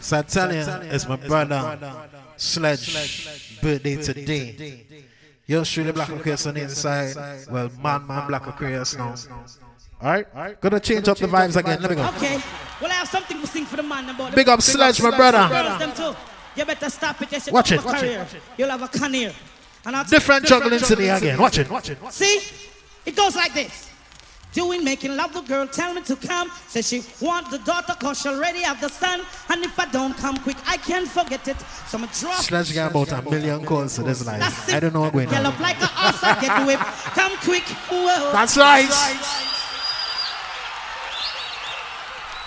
So is tell you, it's my brother Sledge birthday today. You're surely Blaque Aquarius on the inside. Well, man, man, Blaque Aquarius now. Alright? Gonna change up the vibes again. Let me go. Okay. Well, I have something to sing for the man about Big up Sledge, my brother. Them too. You better stop it. Yes, you Watch got it, a watch career. You'll have a career. And I'll Different juggling today again. Watch it. Watch it. See? It goes like this. Doing making love the girl, tell me to come. Says she want the daughter cause she already have the son. And if I don't come quick, I can't forget it. So I'm drop. Sledge got about a million calls to this life. I don't know what's going on. up like a horse, I get whipped. Come quick. Whoa. That's right.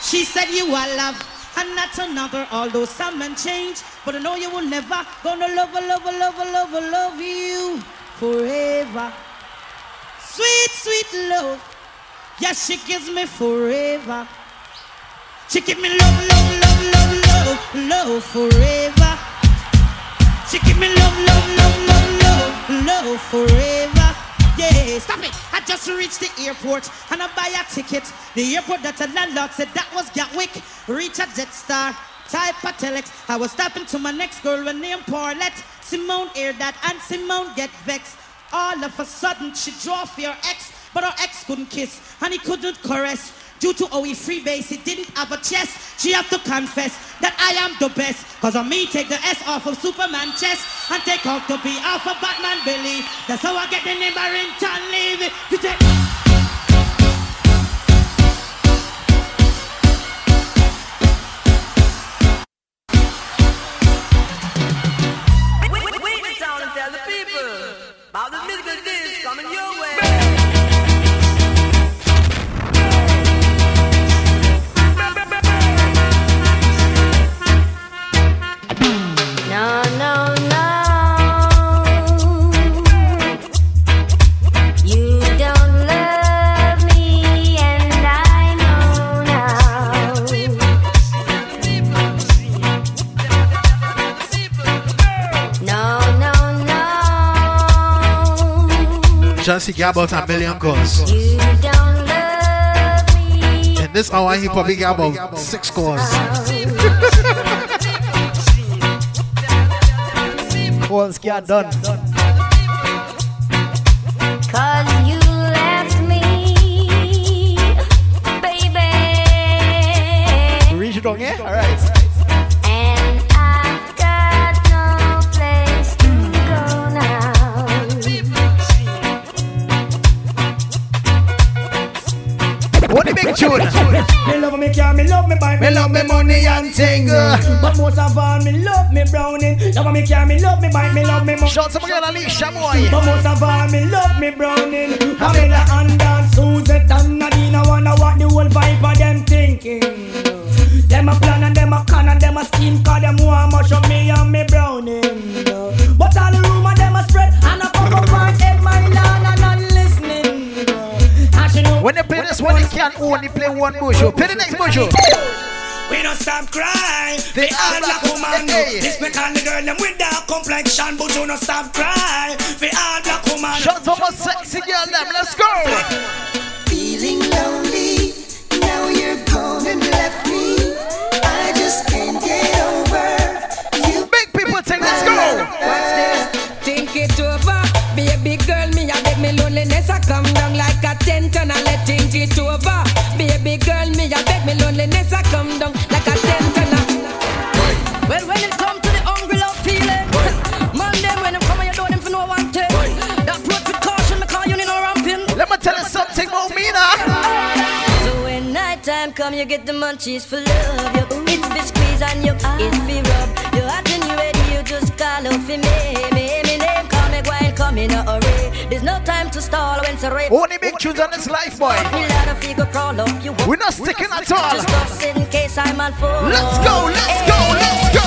She said you are love and not another, although some men change. But I know you will never gonna love, love, love, love, love you forever. Sweet, sweet love. Yes, she gives me forever. She give me love, love, love, love, love, love forever. She give me love, love, love, love, love, love forever. Yeah, stop it. I just reached the airport and I buy a ticket. The airport that the landlord said that was Gatwick. Reach a Jetstar, type a telex. I was stopping to my next girl when named Paulette. Simone hear that and Simone get vexed. All of a sudden she draw for your ex, but her ex couldn't kiss and he couldn't caress. Due to how he freebase, he didn't have a chest. She have to confess that I am the best. Cause of me, take the S off of Superman chest and take off the B off of Batman belly. That's how I get the name Barrington Levy. You take. Just he about a million calls. And this hour he probably got about six calls. Calls get done. Me love me bike, me love me money and thing. But most of all, me love me browning. Love me car, me love me bike, me love me money. Shout some girl Alicia boy. But most of all, me love me browning. Pamela and Dan, Suzette and Nadine, I wanna what the whole vibe of them thinking. Them a plan and them a con and them a scheme Cause them want much of me and me browning When they one, they can't only play one bush. Play the next bush. We don't stop crying. They all black woman. This me call the girl them with dark complexion, but you don't stop crying. We all black woman. Shout some more sexy girl them. Let's go. Down like a tent and I let think it over. Baby girl, me a beg me loneliness I come down like a tent and Well, when it come to the hungry love feeling, man, them when them come and you know them for no one thing. That approach with caution, me call you in no ramping. Let me tell you something about me now. So when nighttime come, you get the munchies for love. You it's fi squeeze and you it's be rub. You hot and you ready, you just call out for me. Me, me name, call me Gwine, come in a hurry. There's no time to stall when it's a rape. Only big tunes on this life, boy. Me lot of figure crawl up. You We're not sticking at all. Just toss in case I'm on full. Let's go, let's go, let's go.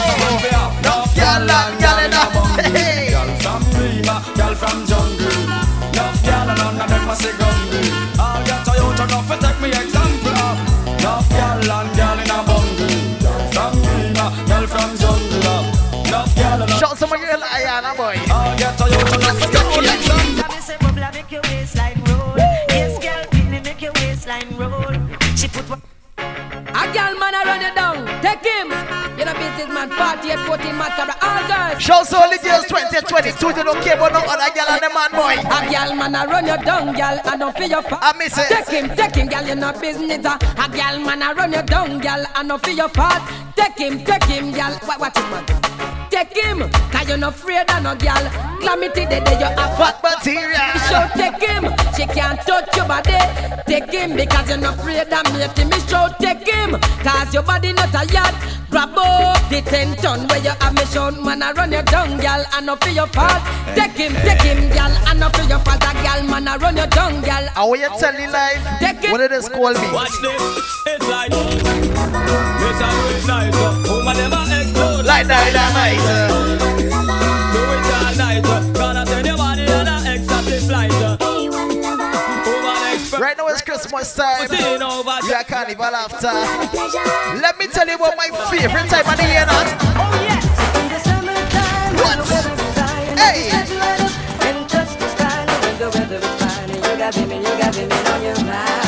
Girl and girl in a hey. Girl from Rima, girl from jungle. Enough girl and none of them a say You know, business man, 48, 14 man, cabra, all girls. Show so only girls 2022, you don't care about no other girl and the man boy. A gal man, I run your down, gal, I don't feel your fa- I miss it. Take him, take him, gal, you know business. A gal man, I run your down, gal, I don't feel your fault. Take him, take him, gal. What, what is man? Take him, cause you're not afraid of no gal. Calamity, they, they, you have What material? me show take him, she can't touch your body. Take him because you're not afraid of me. Me show take him, cause your body not a yard. Grab up the ten ton where you have me show man I run your down, gal, and not for your fault. Take him, take him, gal, and not for your fault. A gal man I run your down, gal. I want you tell you live. Take it. What did this call me? Watch this, it's like This I do it nice, woman never explode Like dynamite. uh. Do it all night, uh, gonna send your body on an exotic flight uh. Woman express Right now it's Christmas time. Putting over We are carnival after. Let me tell you about my favorite time of the year now. In the summertime, What? when the weather is fine, Hey. and you stand right up and touch the sky. The weather is fine, and you got women, you got women on your mind.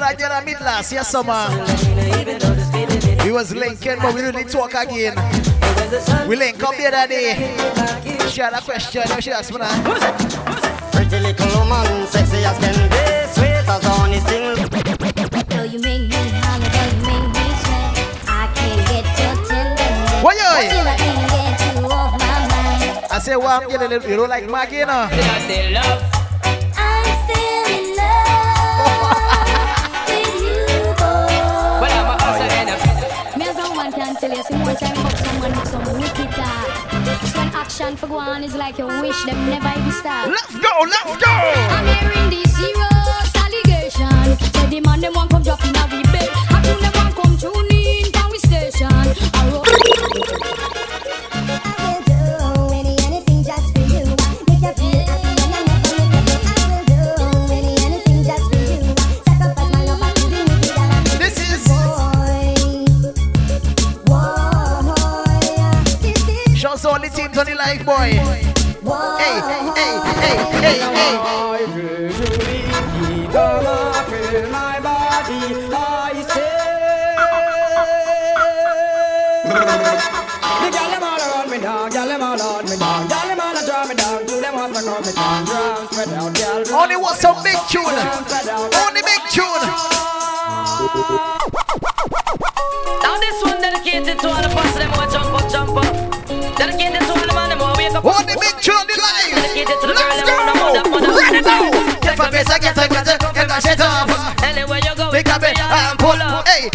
Poor, just It's what I did at mid last year summer. even though this feeling it We was linking, but we didn't talk again. and when the sun We link up the other day. She had a question, now she asked me that. Pretty little woman, sexy as can be, sweet as honey still. Though you make me holler, though you make me sweat, I can't get your tenderness. What you? I can't get you off my mind. I say, well, I'm getting a little, you don't like Maggie, you know? You, see more time fuck someone with some wicked talk. Action for go on is like you wish them never even start. Let's go, let's go! I'm hearing these serious allegations. Say the man them want come drop in a we bed. I tune them want come tune in can we station. I roll. So all the teams on the live, boy. boy. Hey, hey, hey, hey, hey. I usually come up in my body. I say. The gal them all around me down, gal them all on me down, gal them all a draw me down, to them want to come me down, round spread out, gal. Only want some big tune. round, spread out. Only big tune. Now this one dedicated to all the boss them who jump up, jump up. Then get this one the big? Let's go. Ready now. Get for me, second, second, second, second, second,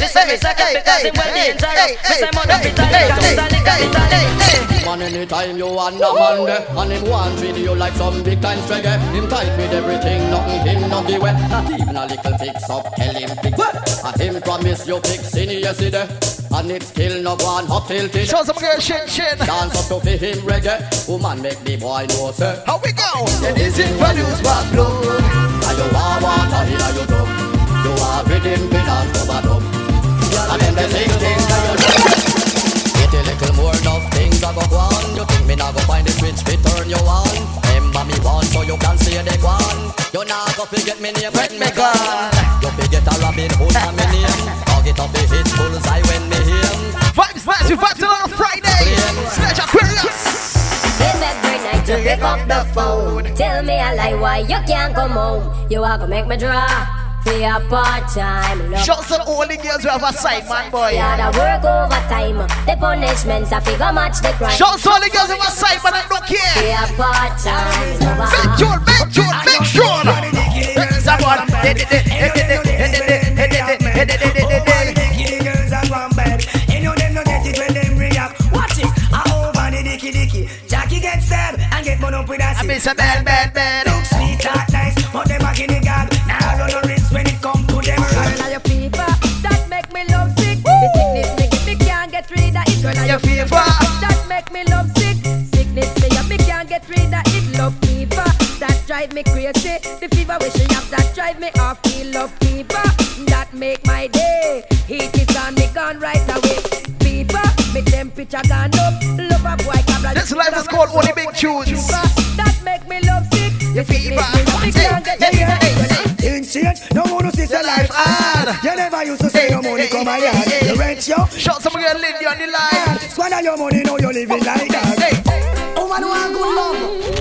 Listen, hey, me second hey, because hey, it well hey, dangerous. hey, Me say hey, mother hey, fit and hey, capitally, hey, capitally. hey, Man, anytime you want a man there, and him want treat you like some big time reggae. Him tight with everything, nothing him not give way. Not even a little fix up, tell him fix. And him promise you fix in yesterday, and it still no one hot till till. Show some girl shin shin. Dance up to fi him reggae, woman make the boy know sir. How we go? And is it produce what blow? Are you want water in a your tub? You are rhythm fi dance over dub. And. Get a little more enough things I go on. You think me not go find the switch fi turn you on? Remember me one so you can see the one. You not go forget me name when me gone. You forget a Robin Hood me name. Target up the hit bullseye when me him. Vibes nice, we vibes on Friday. Snatch Aquarius. Every night you pick up the phone, tell me a lie why you can't come home. You are gonna make me draw they a part time. Shots on all the girls who have a side man boy. Yeah, the work overtime. The punishments are figure match the crime. Shots on all the girls who have a side man. I don't care. For a part time. Make sure, make sure, make sure. Someone. Watch it, I over the dicky dicky. Jackie gets stabbed and get blown up with a. I miss a bad, bad, bad. Drive me crazy. The fever we she have, that drive me off. Feel love fever, that make my day. Heat is on me gone right away. Fever, me temperature gone up. Love a boy cabra. This life is called Only Big Tunes. That make me love sick. the fever. Insane, no one who sees your life hard. You never used to say your money come a yard. You rent yo. Shot some girl Lindy on the line. Squander your money, now you're living like that. Oh, Woman want good love.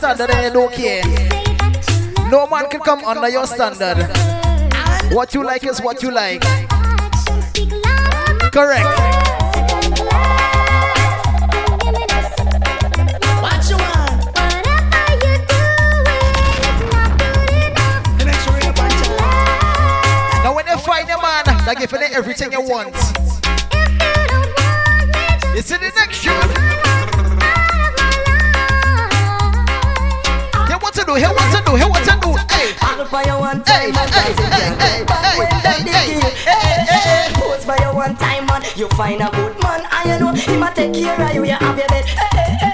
standard and you don't care. No man can come under your standard. What you like is what you like. Correct. What you want? You punch out. Now when you find a man that give you everything you want. You see the next shot. Do, he what to do, he what to do. Hey, All by your one time, man. hey, hey, hey, hey, hey, hey, hey. Pose by your one time, man. You find a good man, and you know he might take care of you. You have your bed, hey, hey, hey,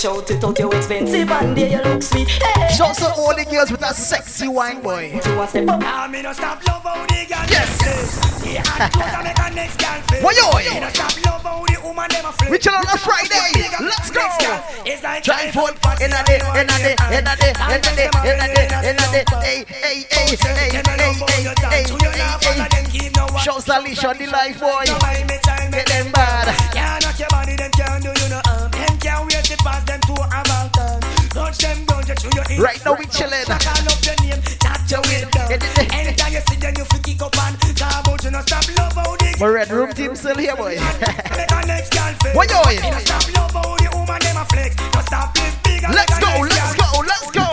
Shout it out, you expensive, and there you look sweet. Hey, hey. Show some all the girls with a sexy wine, boy. You want step up? Now me no stop love how the girl Yes. them flip. The hot clothes a make a next girl flip. Why, yo? Me no stop love how the woman them a flip. We chill on a Friday. Let's go. It's like Try foot in a day, in a day, in a day, in a day, in a day, in a day. Hey, hey, hey, hey, hey, hey, hey, hey, hey. Show Salisha the life, boy. Get them bad. Can't knock your body, them can't do you no harm. Them can't wait to pass them to a mountain. Touch them down, just show your in. Right now we chillin'. Call up your name, chat your way down. Anytime you see them, you feel kick up and talk about you no stop love how the My red room team still here, boy. Make a next girl flex. What? You no stop love how the woman them a flex. No stop live big and Let's go, let's go, let's go.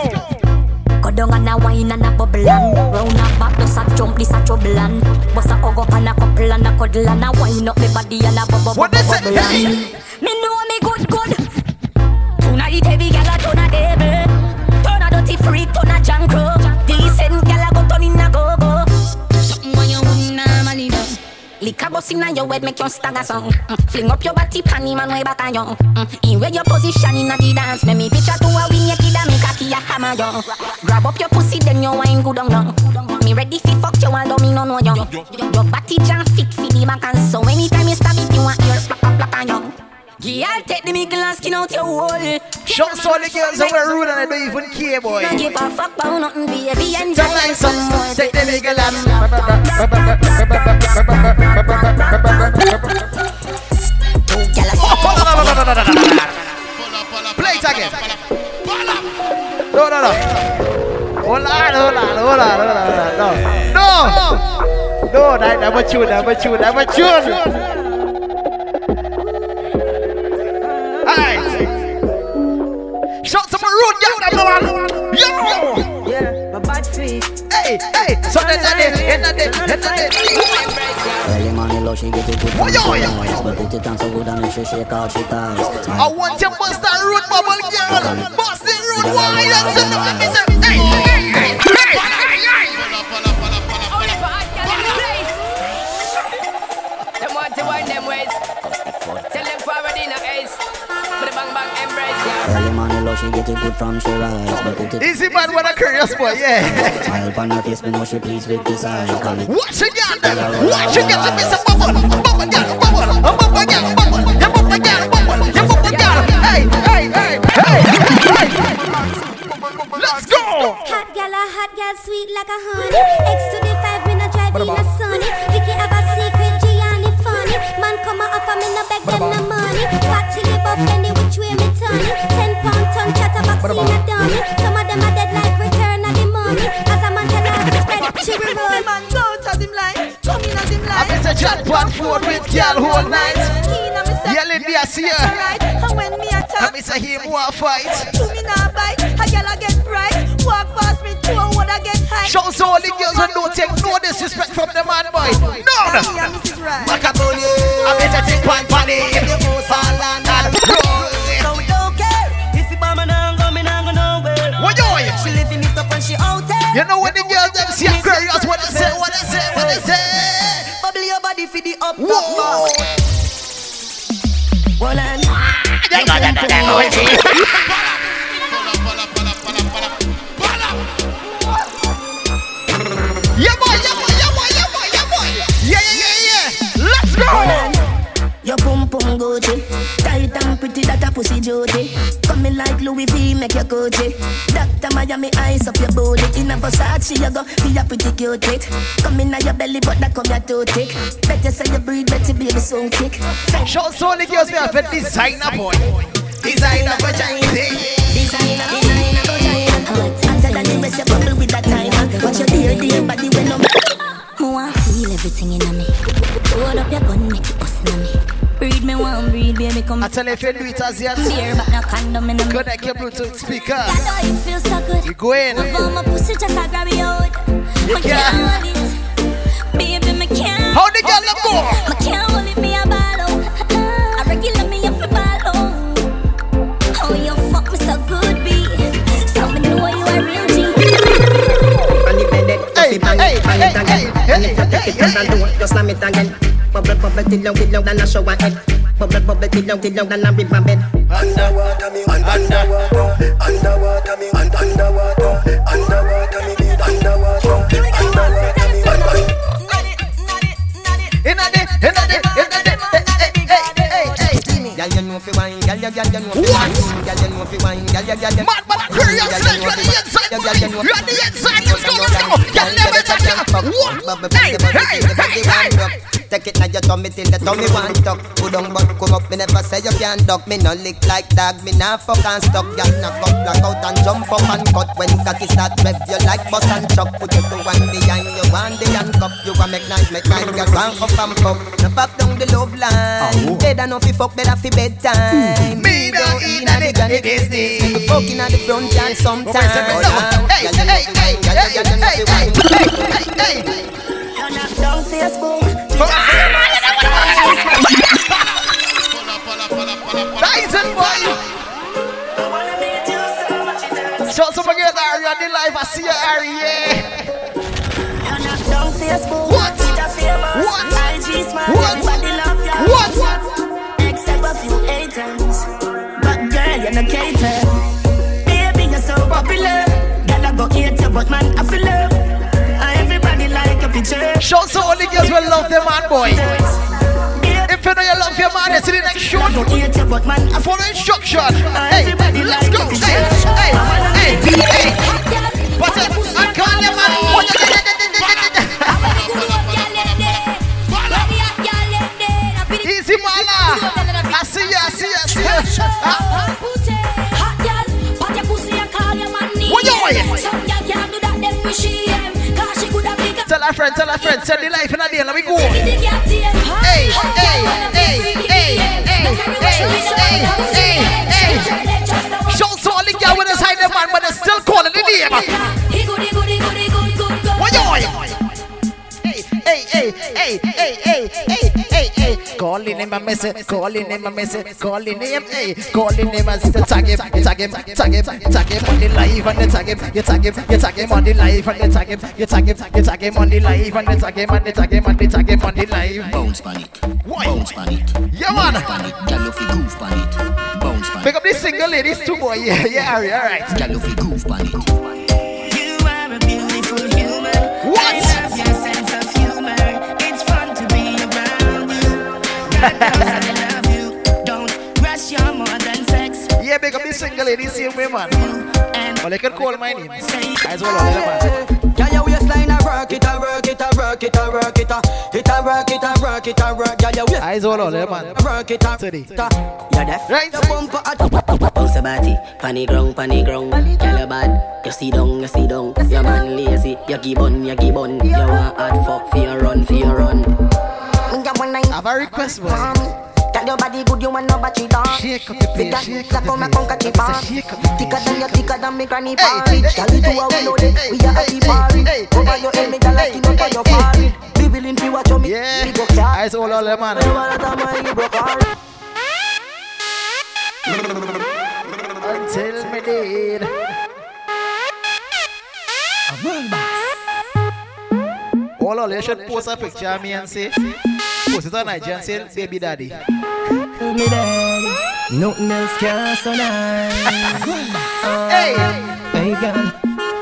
Go down and a wine and a bubble and Round a back, just a jump, this a trouble and Bust a hug up and a couple and a cuddle and a wine up me body and a bubble What bubble they say? Me know freak, turn a junk Decent gal a go turn in a go-go. Something when you wouldn't normally do Liquor bust inna your head make you stagger song. Mm. Fling up your body pan him and way back on you mm. In where your position inna the dance Make me picture to a win your kid and make a key a hammer you Grab up your pussy then you wine good on you Me ready fi fuck you although me no know you. Your body jam fit fi the back and so anytime you stab it you want ear Girl take the mickle and skin out your hole Show all the girls that we're rude and I don't even care, boy. Don't give a fuck about nothing baby Enjoy life some more Take the big lamb. Two gyal a Play it again. No, no, no. Hold on, hold on, hold on, hold on, no. No! No, that, that was tune, that was tune, that was tune. Shot some road, yeah, that one. Yo! Yeah, my bad feet. Hey, hey, so that's a day, end a day, end a day. Early morning, low, she get it good. Oh, yo, yo. But put it on so good, I make sure she call, she ties. I want your bust that road, bubble girl. Bust it road, why? That's enough, let me say. She get it good from she rise. But put it Easy man, what a curious boy, yeah. smile on her face, me know she pleased with this eye. Call it Watch it, girl. Watch it, girl. Give me some bubble, bubble, girl, bubble, a bubble, girl, bubble, you bubble, girl, bubble, you bubble, girl. Hey, hey, hey, hey, hey. Let's go. Hot gal, a hot gal, sweet like a honey. X to the five, me no drive in a sunny. Vicky have a secret, Gianni funny. Man come a offer me no beg them no money. Fat chili buff, then the which way me turn it. Ten pound ton a dummy. Some of them are dead like return of the money. As a man tell her, spread it, she will roll. Man go out as him like, come in as him I like. miss a chat pan food with girl whole night. Keen and me say, Yelling there, see her. alright. And when me I attack, miss a him want fight. to me nah bite. A gyal a get bright. Walk past me, two a would a get high. Show so all the girls who don't take no disrespect from the man boy. Me None. and Mrs. Right. Macaroni. I miss a chick pan panny. You know when the girls them see a girl, that's what they say, what they say, what they say. Bubble your body for the up Whoa. Well, and. They got that, duty. Coming like Louis V, make your Gucci. Doctor Miami eyes up your booty. In a Versace, you go be a pretty cute it. Come in your belly, but that come your too thick. Better say you breathe, better baby so kick. Show so the girls me have a designer boy. Designer for Chinese. Designer, designer, vagina. Hotter than the rest, you bubble with that timer. Watch your dear, dear body when I'm. I want feel everything in me. Hold up your gun, make it bust in me. Me one, breed baby, come. I tell you if you do it as yet. Beer, but no condom in me. Connect your Bluetooth speaker. I know it feels so good. We go in. Over my pussy, just I grab it out. I can't hold it. Baby, me can't. How the girl look? I can't hold it, Hey, hey, hey, hey, hey, hey, hey. Just slam it again. Bubble, bubble, till long, till long, then I show my head. Bubble, bubble, till long, till long, then I rip my bed. Underwater me, underwater, underwater me, un- underwater, underwater me, underwater, underwater me, un- un- Inna the, inna the, inna the, Girl, you know fi wine, girl, you, girl, you know fi wine. Girl, you know fi wine, girl, you, girl, you. Mad, mad, curious, Girl, you you're the inside, wine. You know you're the inside, let's go, let's go. Girl, never touch you. Hey, hey, hey, hey. Take it now your tummy till the tummy want tuck Put down but come up, me never say you can't duck Me no lick like dog, me nah fuck and stuck Girl knock up, black out and jump up and cut When cocky start rev you like bus and chuck Put you to one behind you want the handcuff You want make nice, make nice, girl want up and pop Now pop down the love line Better no fi fuck, better fi bedtime Me don't eat any granny business. Make a fucking at the front yard sometime Hey, hey, hey, hey, hey, hey, hey, hey. Down Facebook Titan boy. Shout some again, Aria, the life I see you, Aria. What? What? What? What? What? Except a few haters, but girl, you're not cater. Baby, you're so popular. Gotta go eat you, but man, I feel love. Everybody like a picture. Shout so don't love the man, boy. If you know you love your man, it's in the next shot. Follow instruction. Hey, let's go. Hey, hey, hey, hey. But uh, I can't let. Easy. I see I see ya, I see ya. a friend, tell a friend, send the life in a day, let me go. Hey, hey, hey, hey, hey, hey, hey, hey. Shout to all the girls with the side of man, but they're still calling the name. Calling him a message, calling him a message, calling him, hey, calling him as to tag him, tag him, tag him, tag him on the live and you tag him, you tag him, you tag him on the live and you tag him, you tag him, you tag him on the live and you tag him and you tag him and you tag him on the live. Bounce pan it. Bounce pan it. Yeah, man. It. Girl, you fi goof pan it. Bounce pan Pick up this single ladies too, boy. Yeah, yeah, all right, all right. Girl, you fi goof pan it. Yeah, pick up this single ladies, same way, man. And Well, they can call my name. As well, all man. Girl, your waistline a work it, a work it, a work it, a work it, a it a work it, a work it, a work. Girl, your waist Eyes all on man. work it, a Steady. Uh. You're deaf. Right. The bumper a Bounce a body, panny ground, panny ground. Girl, you bad, you see down, you see down. Your man lazy, you give on, you give on. You want hard fuck, for your run, for your run. I've a request, boy. Got your body good, you want no battery down. Shake up the place, shake up the place. Shake up the place. Thicker than your thicker than me granny party. Girl, you do a window day. We a happy party. Over your head, me gyal a skin up on your forehead. Be willing to watch We go Yeah. Eyes all all them man. Until me did. I'm all all. You should post a picture of me and say post it on IG and say, baby daddy. girl, me daddy. Nothing else can so nice. Hey, hey, girl,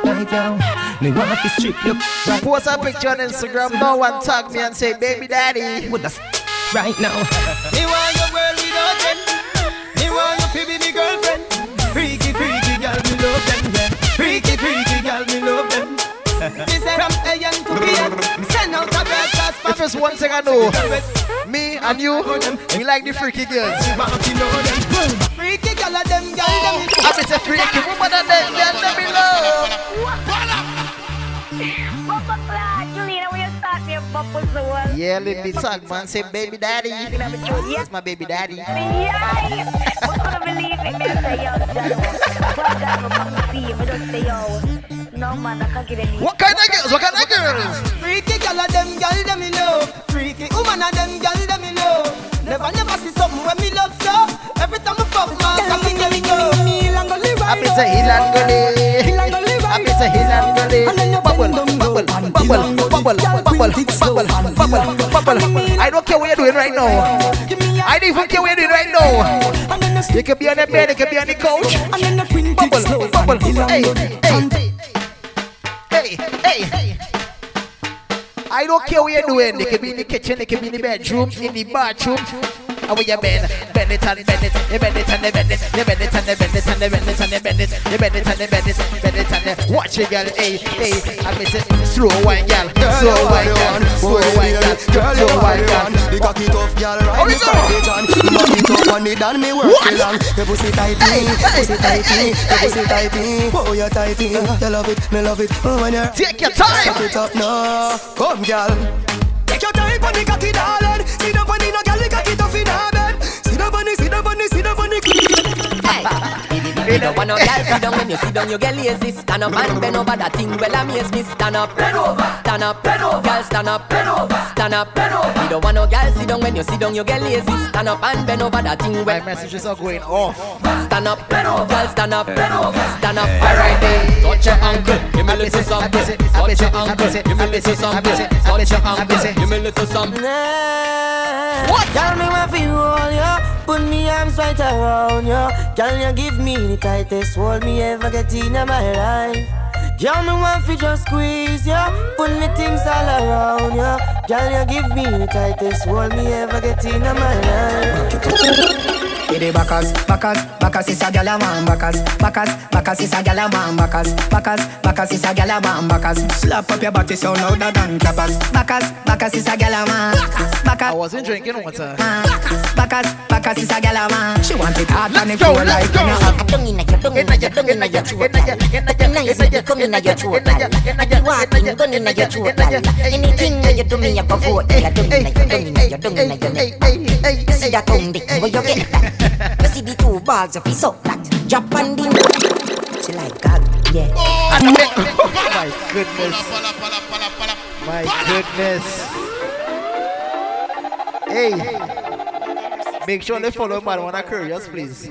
right now. Me want to strip you right. Post a picture on Instagram. No one tag me and say, baby daddy. With the right now. Me want your girl without them. Me want you to be me girlfriend. Freaky, freaky girl, me love them. Yeah. Broadcast. If it's one thing I know, me and you, we like the freaky girls. Freaky girl, of them girl, them. Oh, I be say freaky woman and them girl, them in love. Yeah, let me talk, man. Say, baby daddy. That's my baby daddy. What kind of girls? What kind of girls? Freaky girl, of them girl, them in love. Freaky woman, of them girl, them in love. Never, never see something when me love so. Every time I fuck, man, I me get go. I be say hill and gully. I be say hill and gully. Bubble, bubble, bubble, bubble, bubble, bubble, bubble, bubble. I don't care what you're doing right now. I don't even care what you're doing right now. You can be on the bed, you can be on the couch. Bubble, bubble, hey, hey, hey, hey. hey. I don't care what you're doing. You can be in the kitchen, you can be in the bedroom, in the bathroom. Where you bend, bend it and bend it, you bend it and you bend it, you bend it and you bend it and you bend it and you bend it, you bend it and you bend it, bend it and you watch it, girl. Hey, hey, I miss it. Slow wine, girl. Slow wine, girl. Slow wine, girl. Slow wine, girl. The cocky tough girl, right beside the John. Back it up on it and me work it long. Your pussy tighty, pussy tighty, your pussy tighty. Oh, you tighty, you love it, me love it. Oh, when you take your time, suck it up now. Come, girl. Take your time on the cocky, darling. See the bunny. You don't want no girl sit down when you sit down, you get lazy. Stand up and bend over that thing. Well, amaze me. Stand up, bend over, stand up, bend over. Girl, stand up, bend over, stand up, bend over. You don't want no girl sit down when you sit down, you get lazy. Stand up and bend over that thing. Well, My messages are going off. stand up, bend over. Girl, stand up, bend over, stand up. Alright, then. Touch your ankle, give me a little something. Touch your ankle, give me a little something. Touch your ankle, give me a little something. What? Tell me what you hold ya. Put me arms right around ya. Girl, you give me the tightest hold me ever get in my life. Girl, me want fi just squeeze ya. Put me things all around ya. Girl, you give me the tightest hold me ever get in my life. Get the backers, backers, backers is a gyal a man backers, backers, backers is a gyal a man backers, backers, backers is a gyal a man backers. Slap up your body so louder than clappers. Backers, backers is a gyal a man. Backers. I wasn't drinking water. Backers, backers is a gyal a man. She want it hard and if you like when you have. Dung inna your, dung inna your, dung inna your throat, gal. Nice when you come inna your throat, gal. You walking, gun inna your throat, gal. Anything that you do me, you go vote, gal. Dung inna your, dung inna your, dung inna your see that tongue dick, where you get that? You see the two balls of his up that. Drop on the She like God, yeah. My goodness. My goodness. Hey. Make sure they follow man when I curious, please.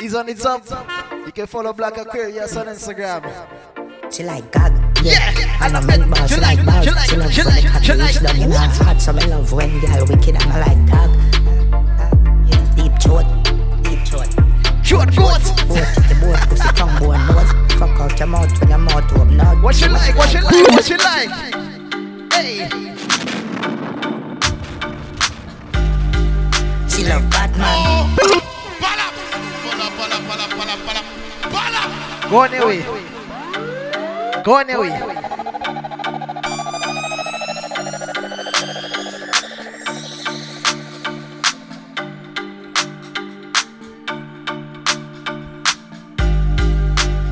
He's on its up. You can follow Blaque Aquarius on Instagram. She like God, yeah. And I make balls, she like. She love when the cocky reach down in her heart. So me love when girl wicked I like dog. Deep throat, deep throat. Throat goat. Boat, the boat, pussy tongue, bone nose. Fuck out your mouth when your mouth open out. What she like? What she like? What she like? Hey. She love Batman. Go on away. Go on away.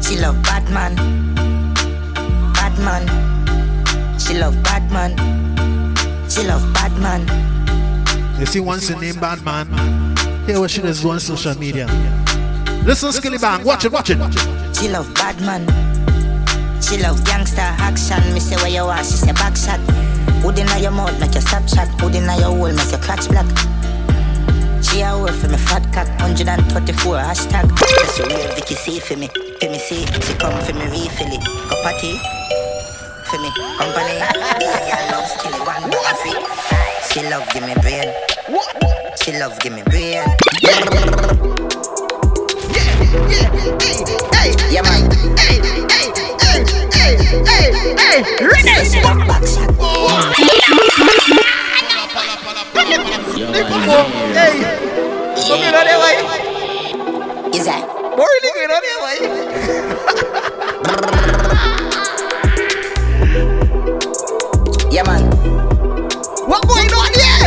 She love Batman. Batman. She love Batman. She love Batman. You see, once the name Batman, here what she does on social media. Listen, Skillibeng, watch it, watch it. She love Batman. She love gangster action. Me say where you are, she say back shot. Hood inna your mouth, make your stop shot. Hood inna your hole, make your clutch black. She a work for me fat cock, 124 hashtag. That's the real Vicky see for me. For me see, she come for me refill it. Cup of for me. Company. Girl love still one free. She love give me brain. She love give me brain. Yeah, yeah, Hey, hey, hey, hey, hey, hey, ready? Back shot. Hey, come here, there, why? Is that? Boring, you know, there, why? Yeah, man. What going on here?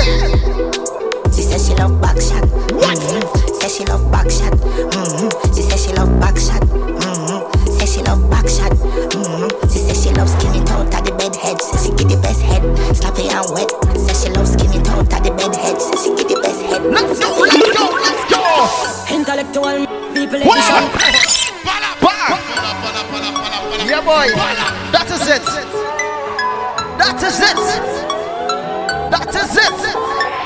She says she love back shot. What? Mm-hmm. Says she love back shot. Mm-hmm. She says she love back shot. Mm-hmm. Says she love back shot. Mm-hmm. She says she loves skinny out of the bed head. Says she get the best head. Sloppy and wet. Says she loves skinny out of the bed head. Says she get the best head. Let's go, let's go, let's go. Intellectual people What? edition. Bang! Yeah, boy. That is it. That is it. That is it.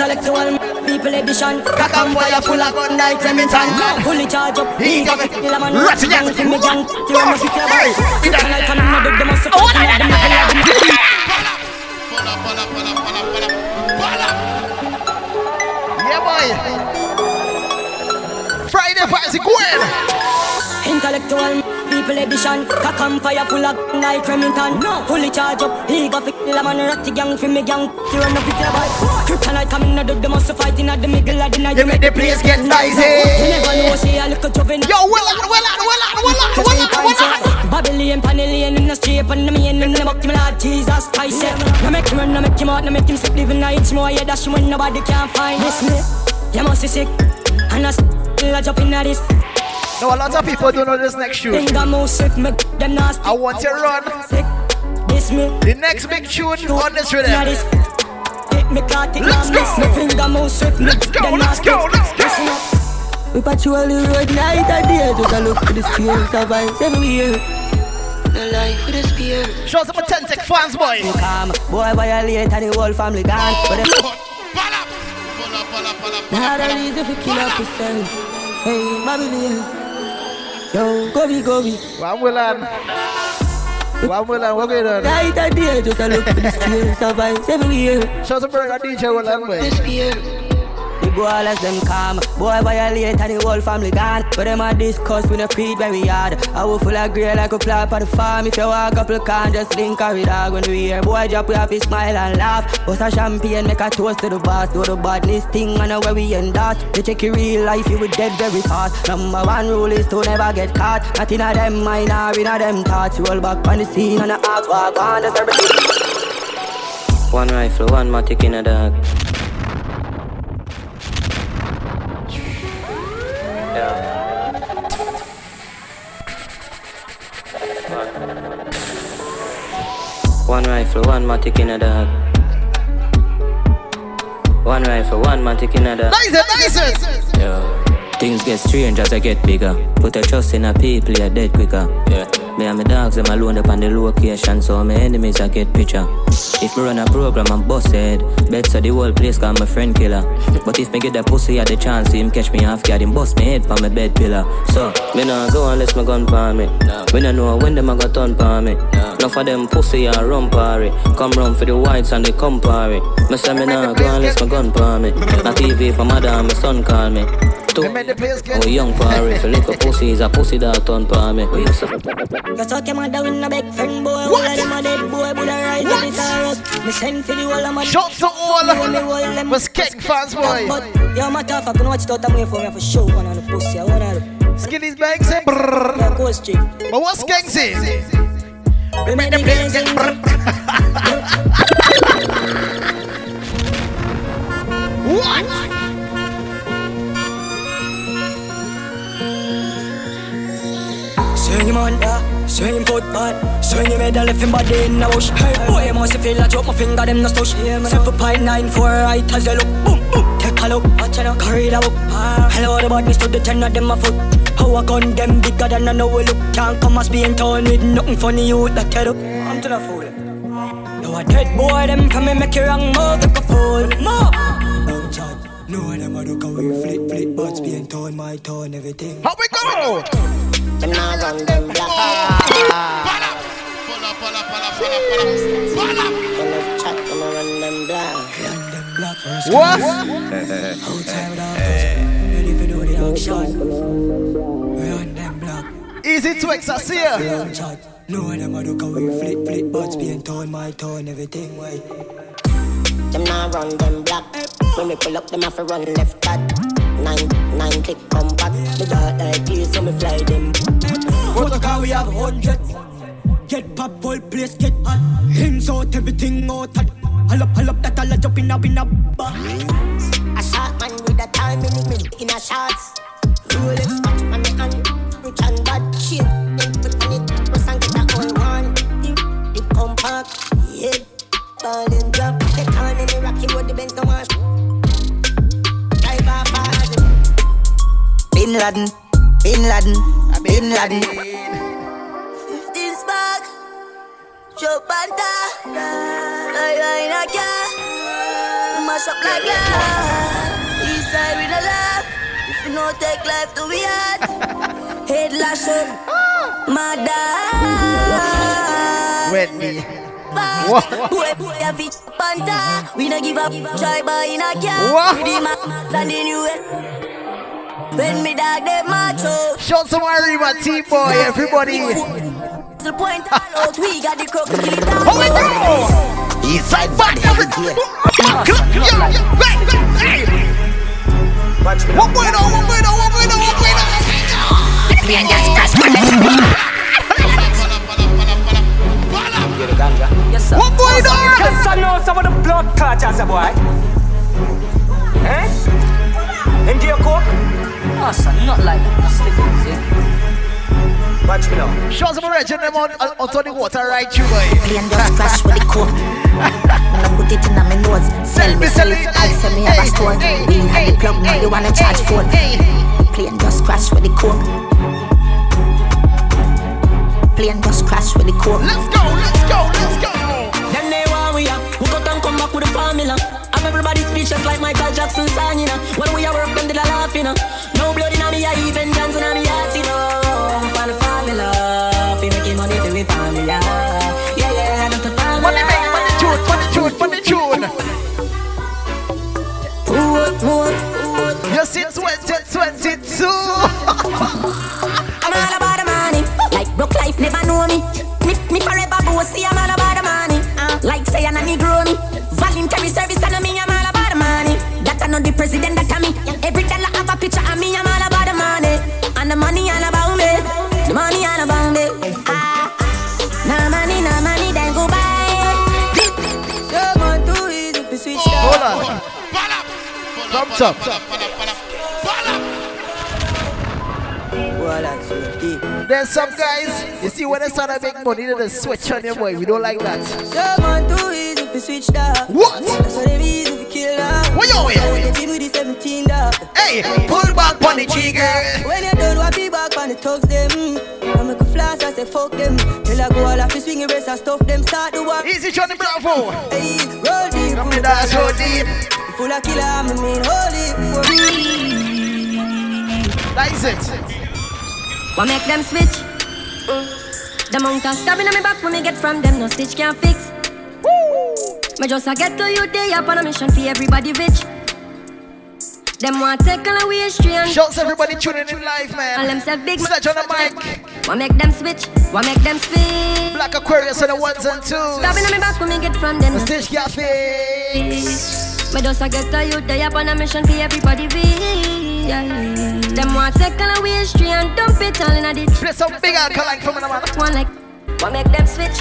Intellectual people edition. Cock and fire full of gun like Remington. Fully charge up. He got it. Kill a man. Ratchet Young jack. to me young. You want to pick your boy. Hey, You can like come in the demo. So fucking like the middle of the middle. Yeah, boy. Friday, Fancy Gwen. Intellectual people edition. Cock and fire full of like Remington. Fully charge up. He got it. Kill a man. Ratty gang for me young. You want to pick your boy. Kryptonite come in the demo. So fighting at the middle of the night. You make the place get noisy. You never know. See a little juvenile. Yo, well on, well on, well on, well on, well on, well on. Babylon, Panellian in the street, and the main in the buck, him Lord Jesus Christ. Yeah. No make him run, no make him out, no make him sleep, living nights more. Yeah, that's when nobody can find this me. You must be sick, and I still a jump in at this. No, a lot of people don't know this next tune. Finger move swift, make them nasty. I want you to run. Sick, this me. The next big tune on this Now rhythm. this. Take me caught it, Let's now miss go. me. Finger move swift, make Let's go, them let's nasty. go, let's go. Listen up. We patrol the road night and day Just a look for the streets of vibes everywhere No life with a spear Show some authentic fans, boy. Come, boy violate and the whole family gone But them Now the reason for kill up yourself Hey, Babylon Yo, go be, go be One will on. One will on, what going on? Night and day Just a look for the streets of vibes everywhere Show some burger DJ will on, boy. The go all as them come Boy violate and the whole family gone. But them a discuss we no creed very hard I will full of grey like a plant on the farm. If you walk up, couple can just link with dog When we hear boy drop we have to smile and laugh. Bust a champagne make a toast to the boss. Do the badness thing and where we endorse You check your real life you will dead very fast. Number one rule is to never get caught. Not in a them mind or in a them thoughts. Roll back on the scene and the act walk on. That's everything. One rifle, one matic in a dog. Rifle, one matic in a dog. One rifle, one matic in a dog. Nice nice. Yo. Things get strange as I get bigger. Put a trust in a people, you're dead quicker. Yeah. Me and my dogs, them alone up on the location, so my enemies I get picture. If me run a program, I'm busted. Bet so the whole place call my friend killer. But if me get the pussy at the chance, him catch me half guard, him bust me head for my bed pillar. So, me nah go unless my gun palm me. We nah know when them a got turn palm me. Enough of them pussy and run party. Come round for the whites and they come party. Me say me nah go unless my gun palm me. Na TV for madam, my son call me. Two. Oh, young party, if you lick a pussy, is a pussy that turn palm me. We oh, used to You suck your mother with a big friend boy. All of them a dead boy, but I rise up the terrace. Me send for the whole of my Shout to all was Skeng fans, boy. Yo, my tough, I can watch it out of me for me for show one on the pussy. I wanna. Skinny's bang say brrrr. Yeah, go straight. But what's Skeng say? We make the girls sing. What? Swing him on, yeah. Swing him foot bad. Swing him head and left him body in the bush. Hey, boy, must feel like drop my finger, them no stush. Seven point nine four right as you look. Boom, boom. Take a look, watch it now. Carry the book. Ah. Hello, the badness to the ten of them a foot. How I gun them bigger than I know we look. Can't come as being torn with nothing funny you that get up. I'm to the fool. You a dead boy, them come and make you wrong a fool. Move. Don't judge. No them a look how we flip, flip, but being torn, my torn, everything. How we go? Them now run them black. What? Easy to exercise. No one them a do cause we flip flip buds paint on my tone everything white. Them now run them black. When we pull up, them have to run left that. Nine, nine click come back. The dark like clear, so me fly them. Protocol we have hundred. Get pop whole place get hot. Hands out everything out. Hull up, hull up that all a jump in a in a bar. A shot man with a time in me in a shots. Rolex watch on me hand. Rich and bad shit. Then put on it. Press and get a whole one. Dip, dip compact. Yeah. Ball and drop. Get on in the rocky road. The Benz no wash. Drive off fast. Bin Laden, Bin Laden, Bin Laden. 15 spark. Joe Panta. I ride a car. Mash up like that. East side with a laugh. If you no take life to be hard. Head lash up. Ah. Mother. Wet me. What? Boy, boy, a fit. We no give up. Try buy in a car. What? The man standing you When me dog them macho. Shout some Arriba team boy, everybody. The point out. We got the crooks. Kill it all. Hold it down. Eastside body. One boy now, oh, one boy now, oh, one boy now, oh, one boy now. Plane just crash. Yes, sir. One boy now. Cause I know some of the blood clots as a boy. Eh? And do you cook? Oh, son, not like that. Stiff it, Watch me now. Show some region them on, on, on the water right through boy. Plane just crash with the coke. When I put it in my nose, sell me, sell it. I sell me have a store. We have the plug now, you wanna charge phone. Plane just crash with the coke. Plane just crash with the coke. Let's go, let's go, let's go. Them they want we up. We go down, come back with a formula. Have everybody speeches like Michael Jackson song, you know. When we are work, them did a laugh, you know. No blood in me, I even dance in me heart, you know. For the formula, we making money to we family, yeah. Yeah, yeah, that's the formula. Money make, money tune, money tune, money tune. You see 2022. I'm Thumbs up. There's some guys, you see when they start to make money, they just switch on your boy. We don't like that. Someone too easy to switch that. What? That's why they easy to kill that. What you So with? they deal with the 17 that. Hey, pull back on the trigger. When you done, what be back on the thugs them. I make a flash, I say fuck them. Till I go all off the swing race and stuff them. Start to walk. Easy, Johnny Bravo. Hey, roll deep. Come with that so deep. Full of killer, a mean holy. That is it. What make them switch? Mm. The of stabbing on me back when me get from them, no stitch can fix. Woo. Me just a get to you day up on a mission for everybody rich. Them want take all away history and Shouts everybody tuning in live, man. All them self big Sledge on the mic. What make them switch? What make them switch? Blaque Aquarius on the ones and twos. Stabbing on me back when me get from them, no Stitch Cafe. Me just a get to you day up on a mission for everybody rich. Yeah. Them want take all away history and dump it all in a ditch. Play some big alkaline from the man. One like, what make them switch?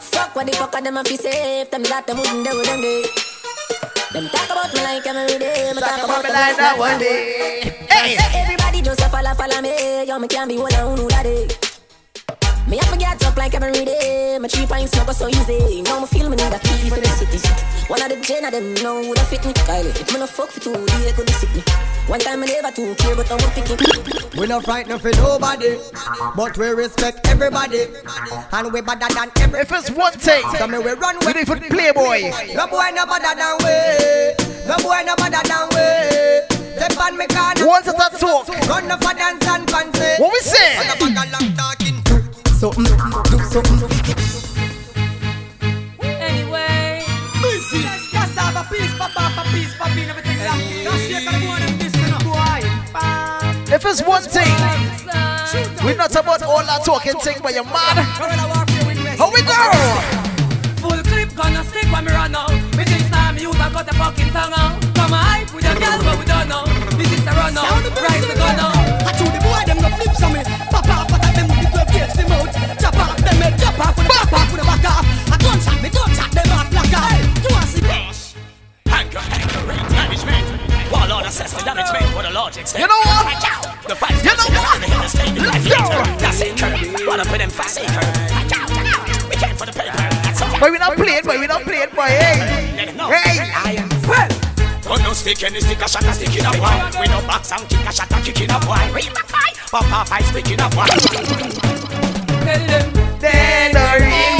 Fuck what the fuck are them a fi safe. Them that them wouldn't do them day. Them talk about me like every day. Me talk about me like that one day. Hey, everybody just a follow follow me. Yo, me can't be one on who that day. Me have to get up like every day. My three pints not go so easy. Now me feel me need a key for the city. One of the gen of them know would have fit me. Kylie, if me no fuck for two, they could sick me. One time I never too care, but I'm picking. We not frightened for nobody, but we respect everybody, and we better than every. If it's one thing, so me we run we with need for Playboy. No boy no better than we. No boy no better than we. Step on me corner. Once at a talk. Run up a dance and fancy. What we say? something, do something. Anyway, Busy. let's just have a piece, pop off a piece, pop in everything. Hey. That's here for the one and this and boy. If it's if one it's thing, one we're not about all that talking thing, but you're mad. How we go? Full clip gonna stick when we run out. We think time you have got a fucking tongue out. Come on, hype with your girl, but we don't know. This is a run out. Rise the gun out. I told the boy them no flips on me. Papa, papa but I them with the 12 gauge the mouth. Chop off, them head chop off with the pop off with the back off. I gunshot me, gunshot them out black off. You want see dash? Anger, anger, rate, management. Warlord assess the damage made for the large extent. You know what? The fight, you know what? The hill is staying life later. That's it, curve. Run up in them fast acre. We came for the paper. That's all. Boy, we not playing, boy, we not playing, boy. Hey, hey. Well. Gun no stick any stick a shot a stick in a one. We no box and kick a shot a kick in a one. We back fight, pop off I speak in a one. Tell them they no real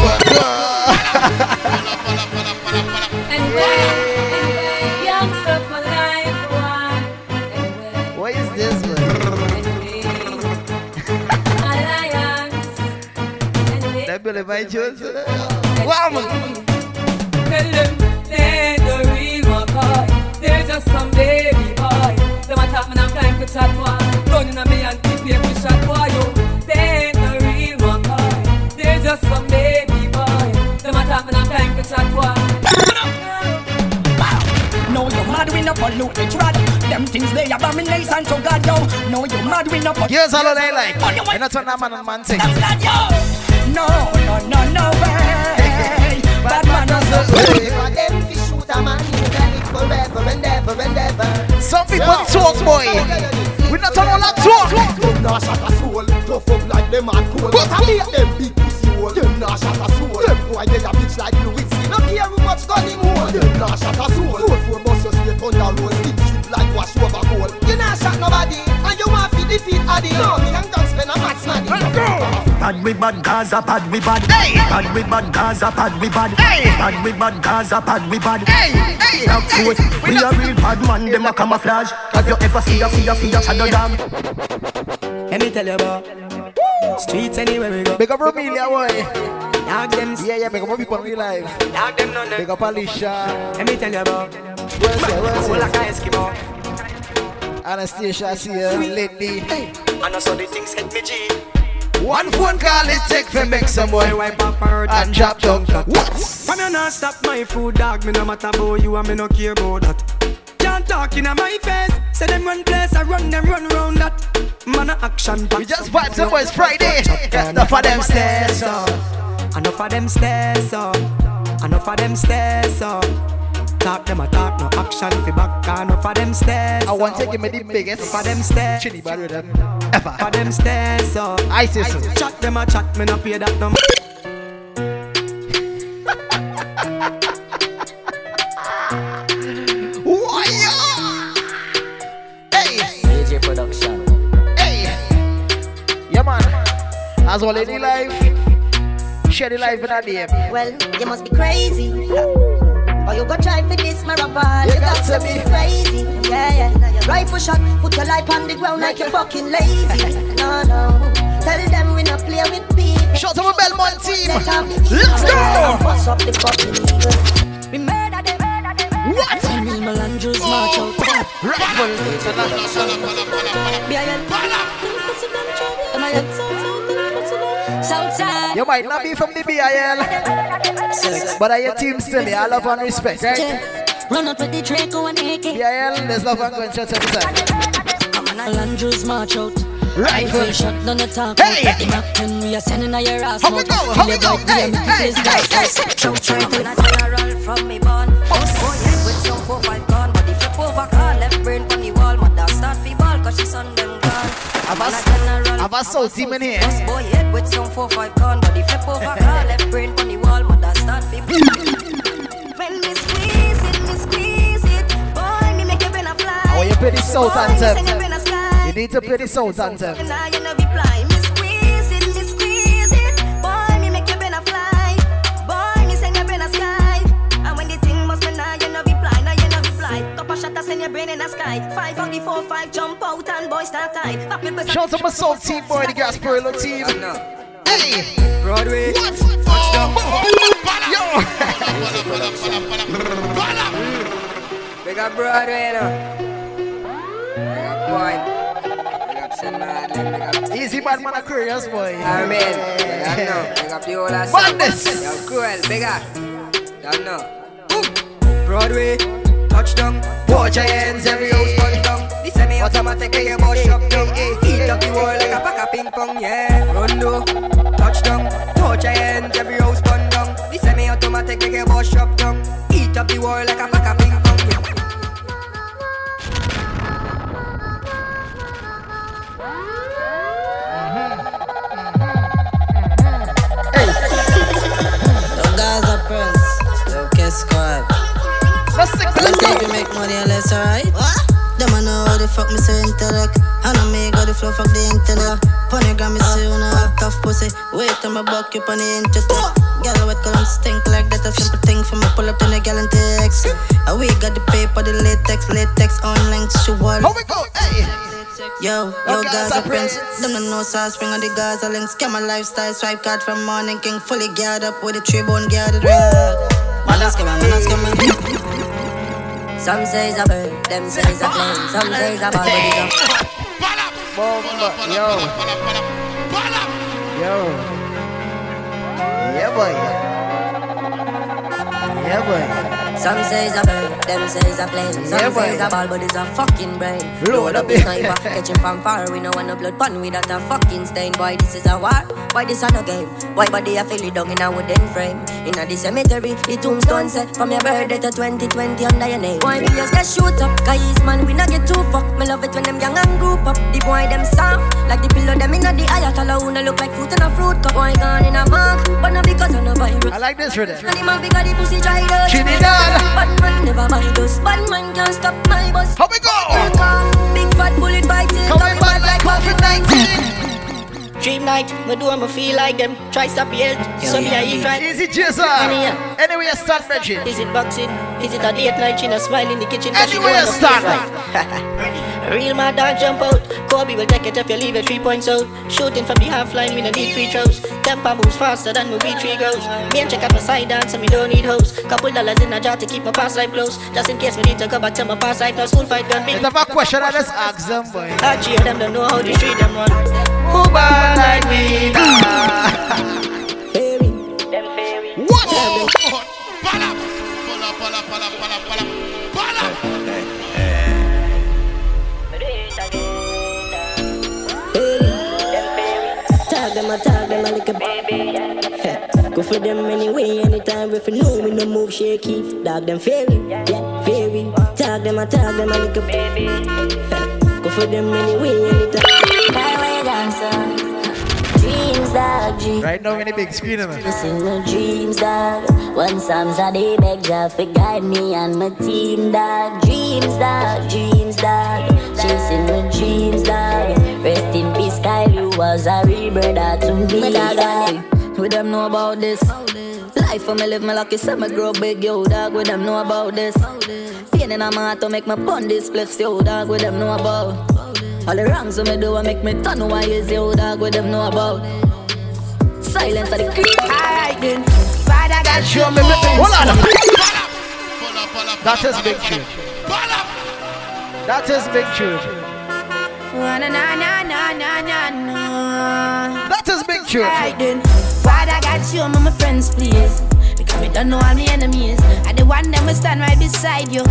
Youngster for life, one. What is this one? Alliance. That Billy Boy Jones. Wow, man. Tell them they ain't the real McCoy. They're just some baby boy. Them attack me now time for chat boy. Running on me and keep me for shot boy. Yo, they ain't the real McCoy. They're just some baby boy. Them attack me now time for chat boy. No, you mad we no pollute the trad. Them things they abomination to God, yo. No, you mad we no pollute. Here's all they like. And that's what that man and man thing. No, no, no, no way. Bad man doesn't If a them fi shoot a man, you can live forever and ever and ever. Some people talk, boy. We not on all that talk. Them nah shot a soul, tough up like them hard coal. But I make them big pussy hole. Them nah shot a soul. Them boy they a bitch like Lewinsky. No care who much gun him hold. Them nah shot a soul. Four four bust your straight on the road, stick strip like wash over goal. You not shot nobody, and you want fi defeat Addy. No, me and guns spend a mad smaddy. Pad we bad Gaza, pad we bad. Pad we bad Gaza, pad we bad. Pad we bad Gaza, pad we bad. Black foot, we a real bad man, them a camouflage. Have you ever see a see a see a shadow dam? Let me tell you about streets anywhere we go. Big up Romelia, boy. Dog them. Yeah, yeah, big up people in real life. Dog them none. Big up Alicia. Let me tell you about. Where's it? Where's Cool like it? a Eskimo. Anastasia, I see you lately. And also the things hit me G. One phone call it take for make some boy wipe up her and drop down. What? From you not stop my food, dog. Me no matter about you and me no care about that. Can't talk in my face. Say them run place, I run them run round that. Man a action. We just vibes and boys Friday. Enough of them stairs up. Enough of them stairs up. Enough of them stairs up. Talk them a talk, no action fi back. Ah, Enough of them stairs. I want to give me the biggest for them stairs. chili bad with them ever. For them stairs up. ISIS. Chat them a chat, me no pay that number. Ah? Hey, DJ production. hey. Yeah, man. As well in the life, share the life in a day. Well, you must be crazy. Or you go try for this marathon. You, got, to be crazy. Yeah, yeah. Mm. Rifle shot, put your life on the ground like you're fucking lazy. no, no. Tell them we not play with people. Shout out to Belmont team. Let off the Let's evil go. and Bust up the fucking eagle. We murder them. What? Animal and Jews oh. march out. Southside. You might not be from the BIL, but I your team still. I love and respect, right? Run out with the Draco and AK. BIL, there's love and gunshot every time. And Jews march out. Rifle. Shot down the top. Hey. 10 we are sending on your ass. How we go? How we go? Hey, we are making hey, hey, hey. like Southside. When I general from me born Boss boy with some four five gun Body flip over car Left brain on the wall Mother start ball Cause she son them Have a- I general have a soul team in here. Boss boy head with some four five gun Body flip over car Left brain on the wall Mother start fi When me squeeze it, me squeeze it Boy, me make your brain a fly I you to play the South anthem. send your brain a sky You need to play the South anthem. Brain in the sky Five out the four, five jump out And boy start tight Pop me press Shout out to my soul team, boy, the Gasparilla team. Hey! Broadway. What? Oh, yo! Big up Broadway, you know. Big up Boy. Big up St. Martin. Big up Easy bad man Aquarius boy. Armin. Big up no. Big up the whole of Madness. Yo, cool. Big up. Don't know. Broadway. Touchdown. Watch your hands, every house burn down. The semi-automatic, make your boss shop down. Eat up the world like a pack of ping pong, yeah. Rondo. Touchdown. Touch your hands, every house burn down. The semi-automatic, make your boss shop down. Eat up the world like a pack of ping pong, yeah. Yo, Gaza Prince. Yo, Kiss Squad. Let's take Let's take to make money and less, alright? Them I know how the fuck me say intellect. I know me got the flow fuck the internet. Polygram me say you know tough pussy. Wait till my buck you on the internet. Girl, I wet column stink like that. A simple thing for me pull up to the gal and text. We got the paper, the latex, latex online sexual. How we go? Hey. Yo, yo, Yo, Gaza Prince. Them no know sauce, spring on the Gaza links. Scam my lifestyle, swipe card from morning king. Fully geared up with a tree bone geared ring. Man, ask him, man, ask him. Some say it's a bird, them say it's a plane. Some say it's a ball, but it's a Bomba. Yo. Yo. Yeah boy. Yeah boy. Some say it's a bird, them say it's a plane. Some Yeah, it's a ball, but it's a fucking brain. Load up the sniper, catch him from far. We no want no blood pun without a fucking stain. Boy, this is a war. Why this a no game? Why body I feel it down in a wooden frame? In a the cemetery, the tombstone set from your birthday to 2020 under your name. Why we just get shoot up? Guys, man, we not get too fuck. Me love it when them young and group up. The boy them soft, like the pillow them in a the ayatollah who no look like fruit in a fruit cup. Boy gone in a mark, but not because of no virus. I like this rhythm. And man bigger the pussy to Trinidad. Bad man never mind us. Bad man can't stop my bus. How we go? Big fat bullet biting. Coming back like COVID-19. Dream night, me do I me feel like them. Try stop health, so me I eat right. Easy Jason. Anyway, you start mention. Is it boxing? Is it a late night? She a smile in the kitchen. Anyway, you start. Real mad dog jump out. Kobe will take it if you leave it three points out. Shooting from the half line, me no need free throws. Tempo moves faster than movie three goes. Me and check out my side dance, and me don't need hoes. Couple dollars in a jar to keep my past life close. Just in case we need to go back to my past life. No school fight gun me. If I have a question, I just ask them, boy. I cheer them, don't know how to treat them run. Who bad like me? What? Oh. Tag them, I tag them, I like a baby. Go for them anyway, anytime. If you know me, no move shaky. Dog them fairy, yeah, fairy. Tag them, I tag them, like a baby. Go for them anyway, anytime. Right now, in the big screen, man. Listen my dreams, dog. One Psalms a day beg Jah for guide me and my team, dog. Dreams, dog, dreams, dog. Chasing my dreams, dog. Rest in peace, Kyle. You was a real brother uh, to me, dog. We them know about this. Life for me live me lucky, so me grow big, yo dog. We them know about this. Pain in my heart to make me pun this spliffs, yo dog. We them know about. All the wrongs we me do, I make me turn why is yo dog. We them know about. Silence of the creep. Alright then. Father God, Show me, me, hold on. That is big tune. That is big tune. Na na na na na na na. That is big tune. Alright then. Father God, show me my friends, please. Me don't know all my enemies. I the one them will stand right beside you.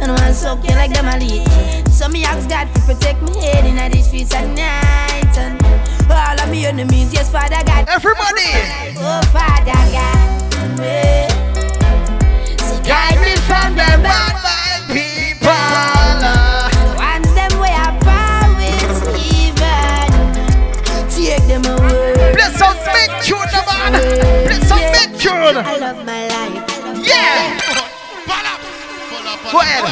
And wanna soak you like them a leech. So me ask God to protect me head in the streets at night. And all of my enemies, yes, Father God. Everybody. Oh, Father God. yeah. So guide me from them bad mind people. Ones them way I promise even. Take them away. Bless big tune, the man. Bless tune. I love my life. Yeah. Go ahead.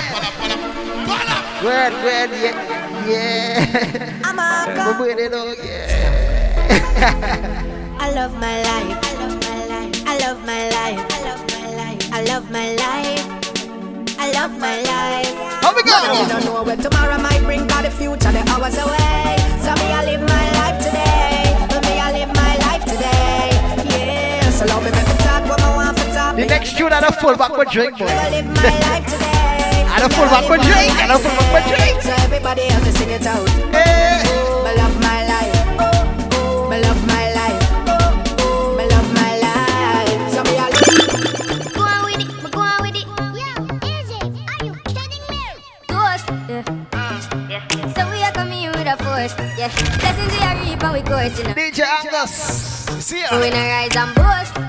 Go ahead, go ahead, yeah. Yeah. I'm a Go ahead, you yeah. I love my life. I love my life. I love my life. I love my life. I love my life. I love my life. How we go? We don't know where tomorrow might bring, but the future the hours away. Love me make me talk I for talk. The next tune I don't full back with drink, boy. I live my life today. I Gotta full back for Drake. Gotta full back for Drake. So everybody help me sing it out. Hey. Me love my life. Me love my life. Me love my life. So me all Go on with it, go on with it. Yo, easy. Are you kidding me? Ghost. Yeah. yeah. So we are coming here with a force. Yeah. Blessings we are reap and we course. You know. DJ Angus. See ya. We not rise and boast.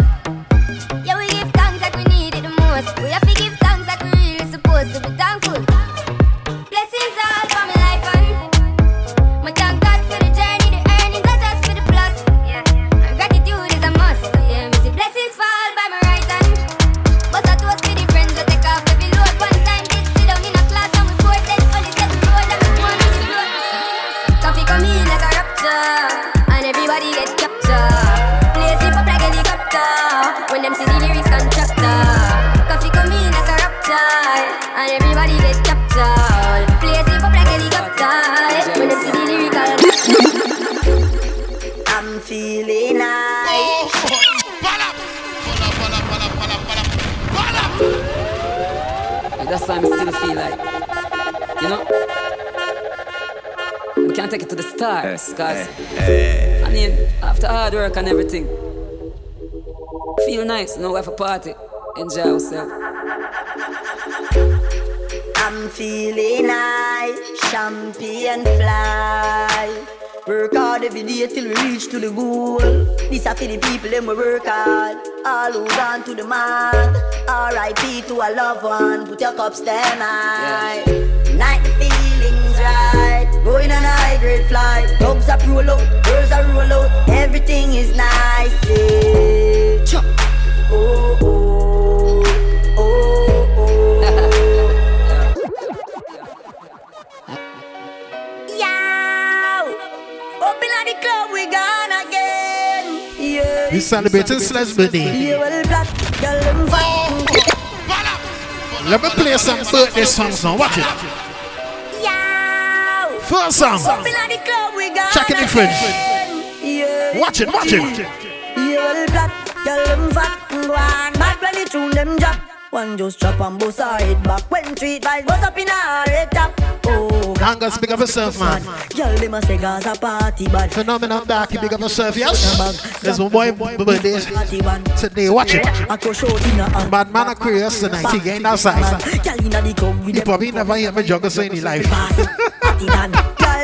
Cause eh, I mean, after hard work and everything, feel nice, know we have a party, enjoy yourself. I'm feeling nice. Champion fly. Work hard every day till we reach to the goal. This are for the people them we work hard. All who gone to the man. R.I.P. to a loved one. Put your cups down high. Night the feelings right. Going on a high grade flight. Dogs are roll out, girls are roll out. Everything is nice. Yeah. Chop. Oh oh oh oh. Yow! Up in the club, we gone again. Yeah. We celebrating Slash birthday. Yeah, well, black girl. Let me play some birthday songs now. Watch it. First song. In the club, we gone Check it in French. Yeah. Watch it, watch it. Yeah, well, black girl, them fat go on. Bad when the tune them drop. One just drop and bust her head back. When treat vibes bust up in her head top. Oh, Angus, big up yourself, man. Girl, them a say Gaza party bad. Phenomenal darky, big up yourself, yes. There's one boy birthday today. Watch it. Bad man are curious tonight. He ain't outside. He probably never hear me juggle so in his life. Girl,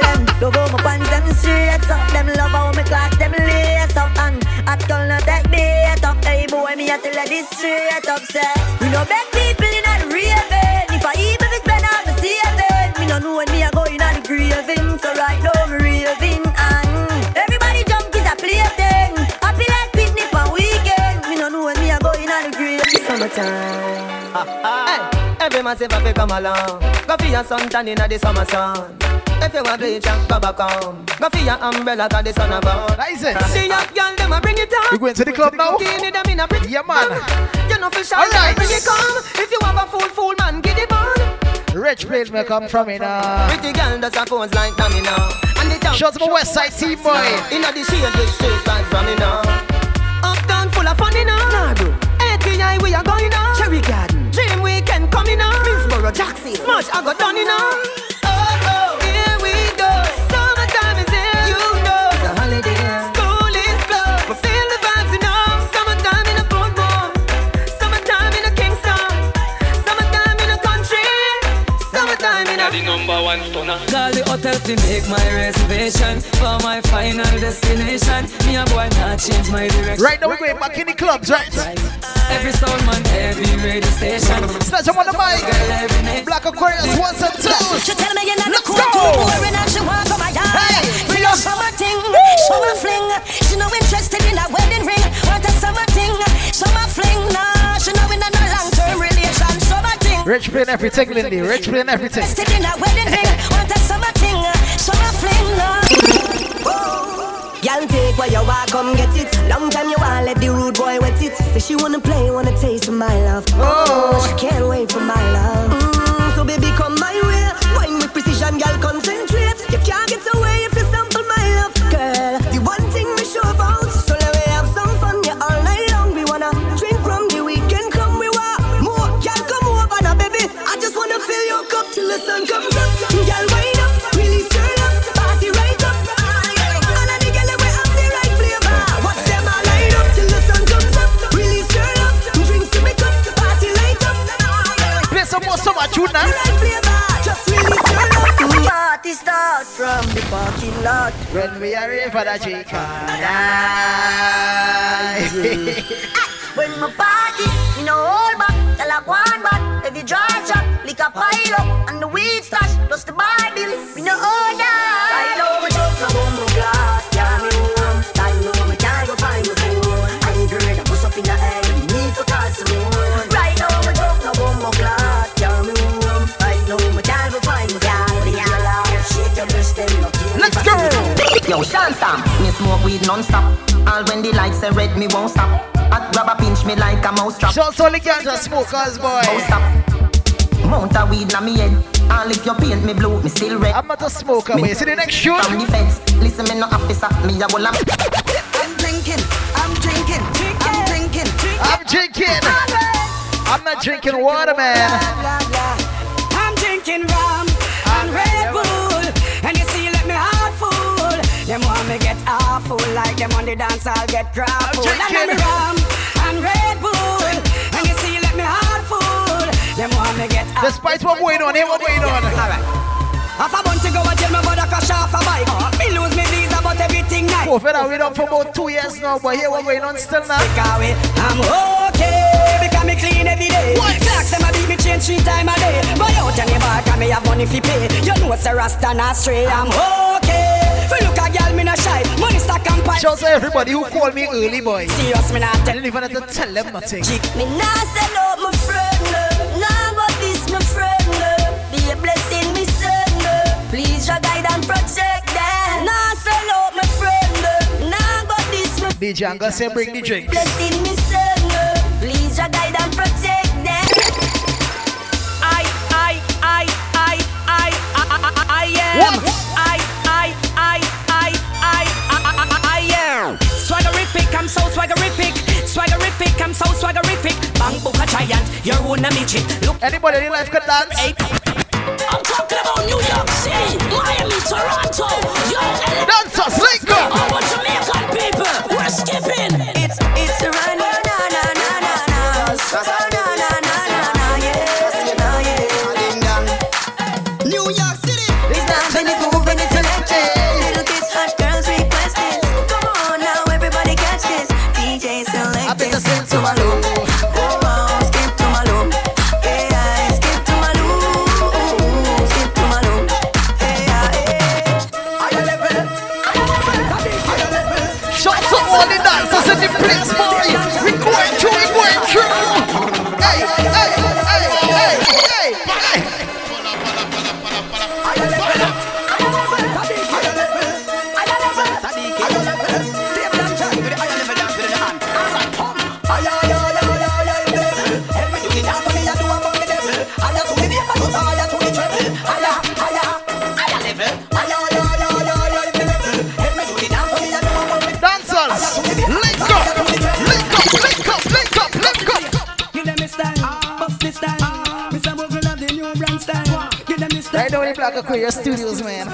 them love how my pants them straight up. Them love how my clocks them lace up. And at girl not take bait up. Hey boy, me a tell her this straight up. Say we no beg people in a raving. If I even if spend all the saving, me no know when me a go in a the graving. So right now me raving and everybody jump is a plaything. Happy like picnic on weekend. Me no know when me a go in a the graving. Summertime. Hey, every man say fi come along. Go for your suntan inna the summer sun. If you want bleach and go back home. Go for your umbrella 'cause the sun about. Nice it. The young girl them a bring it on. We going to the club now? Bikini them in a bring Yeah, man. You know fi shy, Alright. bring it come. If you have a fool, fool man, get it on. Rich place may come from it now. Pretty girl does a pose like dummy now. And the town Shout out to my West Side team, boy. Inna the shade with straight vibes from me now. Uptown full of fun now. Nah, bro. ATI we are going now. Cherry Garden. Dream Weekend coming now. Middlesboro, Jackson. Smash I got done now. Oh one stunner. Call the hotel to make my reservation for my final destination. Me a boy not change my direction. Right now we're going back in the clubs, right? Every soul man, every radio station. Snatch up on the mic. Blaque Aquarius, once and two. She tell me you're not Let's the go. cool boring and she want come my yard. Hey, For your summer thing, summer fling. She no interested in a wedding ring. Want a summer thing, summer fling. Nah, she no in a no long term relation. Summer thing. Rich playing everything, Lindy. Rich playing everything. Interested in a wedding ring. Want a summer thing, uh, summer fling. Uh. Y'all take what you want, come get it. Long time you want, let the rude boy wet it. Say she wanna play, wanna taste of my love. Oh, she can't wait for my love. Are for the chicken. When my party, you know all back, tell one back, heavy drive shot, lick a pile up, and the weed stash, plus the Bible, we know all that. Weed non-stop. All when the lights are red, me won't stop. Hot grab a pinch me like a mouse trap. So, so the ganja smokers, boy. Won't stop. Mount a weed na me head. All if you paint me blue, me still red. I'm not a smoker, but you see the next shoot? From the feds, listen me no officer, me a will I'm drinking, I'm drinking, I'm drinking, I'm drinking. I'm not drinking water, man. I'm drinking rum awful, like them on the dance, I'll get crap full. And let me rum and Red Bull, and you see, let me heart full. Them want me get awful. Despite what going on, here what going on. Half a bunch to go and tell about a crash off a bike. Ah. Me lose me visa, but everything nice. Oh, fella, we done for about two years now, but here what going on still now. I'm okay, because me clean every day. Clocks them a beat me change three time a day. Buy out any bar, can me have money fi pay. You know it's a rasta not stray. I'm okay. Fi look a girl, me no shy. Money stack and pipe. Shout to everybody who call me early boy. Serious, me not I didn't even have to tell them nothing. Me nah sell out my friend, no. Nah go this my friend, no. Be a blessing, me son, no. Please your guide and protect them. Nah sell out my friend, no. Nah go this my DJ, I'm gonna say bring the drink. blessing, me son, no. Please your guide and protect a. Look, Anybody in life can dance? I'm talking about New York City, Miami, Toronto. Yo, Dancers, link up. Black Studios, man.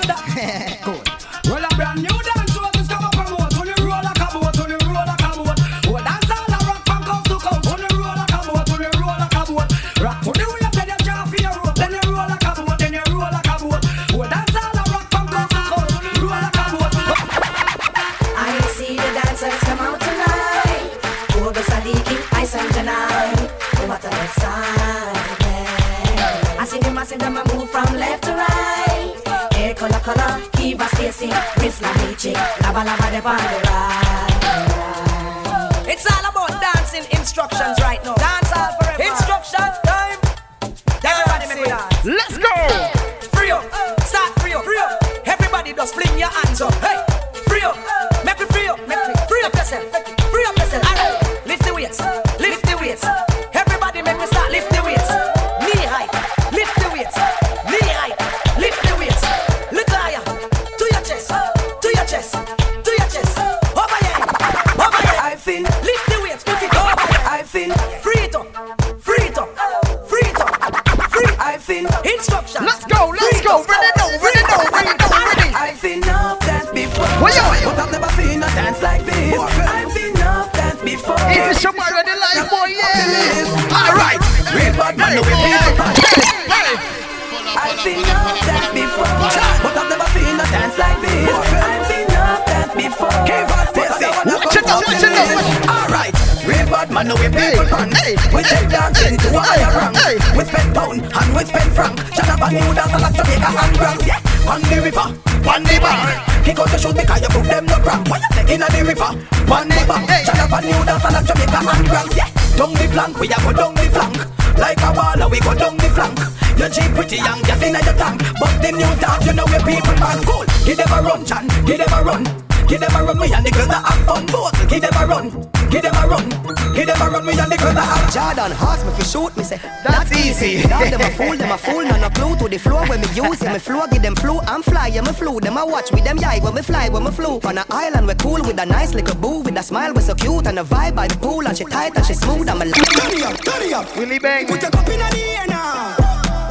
We take dancing to a higher rank. We spend pound and we spend franc. Shut up and new dance like Jamaica and Grand. Yeah, on the river, on the bar. Kick out the shoes because you put them no cramp. You in the river, on the bar. Shut up and new dance like Jamaica and Grand. Yeah, down the flank, we a go down the flank. Like a baller, we go down the flank. You're cheap, pretty young, just in your tank. But the new dance, you know where people man cool. Give them a run, Chan, give them a run. Give them a run, we and the girls that have fun. Both, give them a run, give them a run. Give them a run, we and the girls that Jordan, ask me if you shoot me, say That's easy. Dog them a fool, them a fool, none a clue to the floor when me use it. Me flow, give them flow, I'm fly, yeah, me flew. Them a watch me, them yai when me fly, when me flew. On a island, we cool with a nice little boo, with a smile, we so cute, and a vibe by the pool, and she tight and she smooth, I'm a Turn it up, turn it up. Willie Bang. Put your cup in the air now.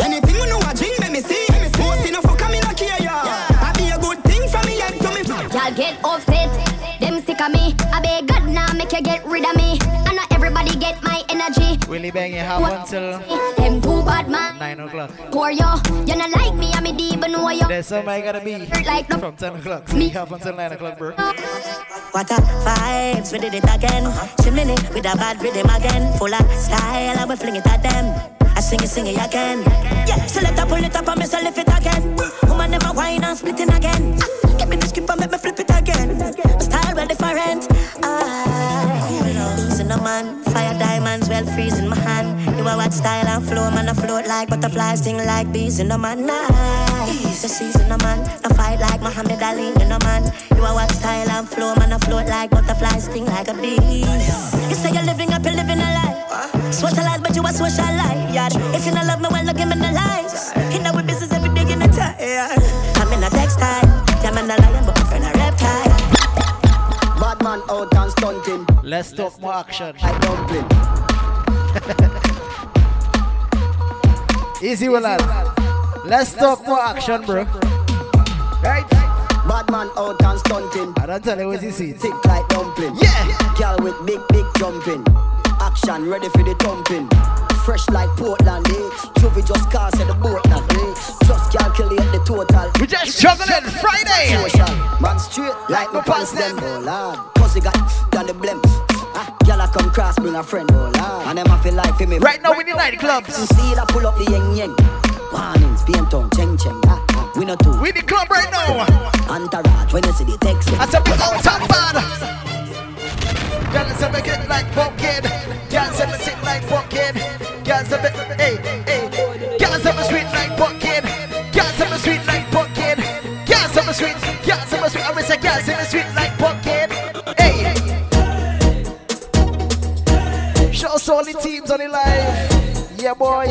Anything you know a drink, let me see. Most enough for coming like here, yeah. I be a good thing from me head to me. Y'all get upset, them sick of me. I beg God now make you get rid of me. Willie Bang, you have until Them too bad man. 9 o'clock. Poor yo, you not like me, I'm a deep and know you. There's somebody gotta be Like no- from 10 o'clock. So you have until 9 o'clock, bro. What a vibes, we did it again. Chimney with a bad rhythm again. Full of style, and we fling it at them. I sing it, sing it again. Yeah, so let her pull it up and me so lift it again. Woman never whine and splitting again. Give me the script and make me flip it again. My style well different. Ah, losing a man, fire diamonds, well freezing my hand. You are what style and flow, man, I float like butterflies, sting like bees in the man. Nice, the season, a man, I fight like Muhammad Ali in a man. You are what style and flow, man, I float like butterflies, sting like a bee. You say you're living up, you're living a lie. Socialize, but you a socialite. If you don't love me, well, look give me the lies. Stunting. Let's talk more action. I dumpling. Easy, Willard. Let's talk more action, bro. Right? Bad man out and stunting. I don't tell you what you see. Thick like dumpling. Yeah. Girl with big, big jumping. Action ready for the thumping. Fresh like Portland, eh? Juvie just cast at the boat now, eh? Just calculate the total. We just juggling Friday. Social. Man straight like my pants them. Oh lord. Pussy got done the blem. Ah, I come cross bring a friend. Oh lord. And them I feel like for me. Right now we in the nightclubs. See that pull up the yeng yeng. Warnings, paint on, cheng cheng. Ah, ah. We not two. We in the club right now. Entourage when you see the text. I said we out and bad. Girl, say me get like pumpkin. Girl, say me sit like pumpkin. Girl, say me, hey, hey. Say me sweet like pumpkin. Girl, say me sweet like pumpkin. Girl, say me sweet. Girl, say me sweet. I will say, girl, say me sweet like all teams on the live. Yeah, boy.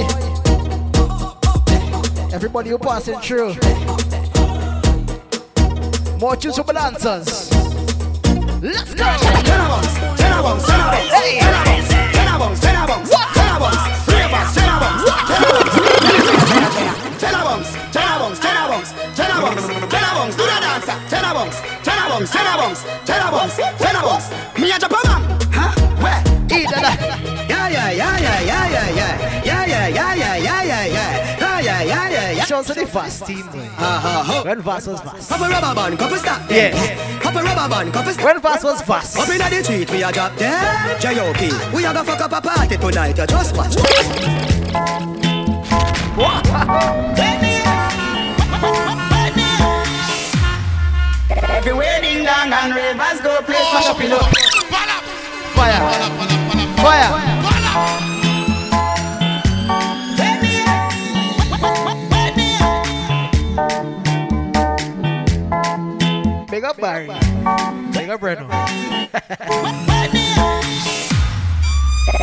Everybody who passing through. More tunes for balancers. Let's go. Ten of bombs, ten of bombs, ten of bombs, ten of bombs, ten of bombs, ten of bombs, three of us, ten of bombs, ten of bombs, ten of bombs, ten of bombs, ten of bombs, ten of bombs, ten of bombs, do the dance, ten of bombs, ten of bombs, ten of bombs, ten of bombs, ten fast team. Uh-huh. When fast was fast. Couple rubber band, couple stop Yeah. there. Couple rubber band, couple stop. When fast was fast. Up inna the street, we a drop there. J.O.P. We a go fuck up a party tonight. You just watch. Everywhere ding dong and ravers go play smash up in up. Fire. Fire. Big up Barry. Big up Breno.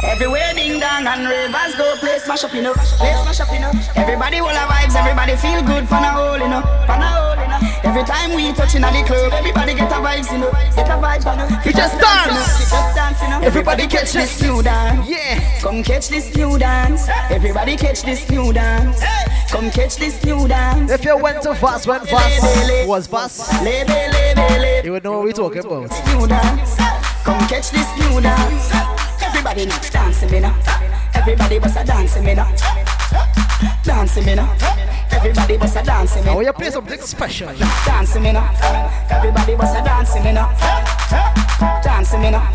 Everywhere ding dong and ravers go play smash up in up. Play smash up in up. Everybody will have vibes. Everybody feel good for a hole in up. For a hole in up. Every time we touch in the club, everybody get a vibes, you know. Get a vibe, you know. We just you dance. know. Just dance, you know. Everybody catch this new dance. Yeah. Come catch this new dance. Everybody catch this new dance. Come catch this new dance. If you went too fast, went fast, was fast, you would know what we're talking about. New dance. Come catch this new dance. Everybody now dancing me now. Everybody was a dancing me now. Dancing me now. Everybody was a dancing me. Now you play something special. Dancing me now. Everybody was a dancing me now. Dancing me now.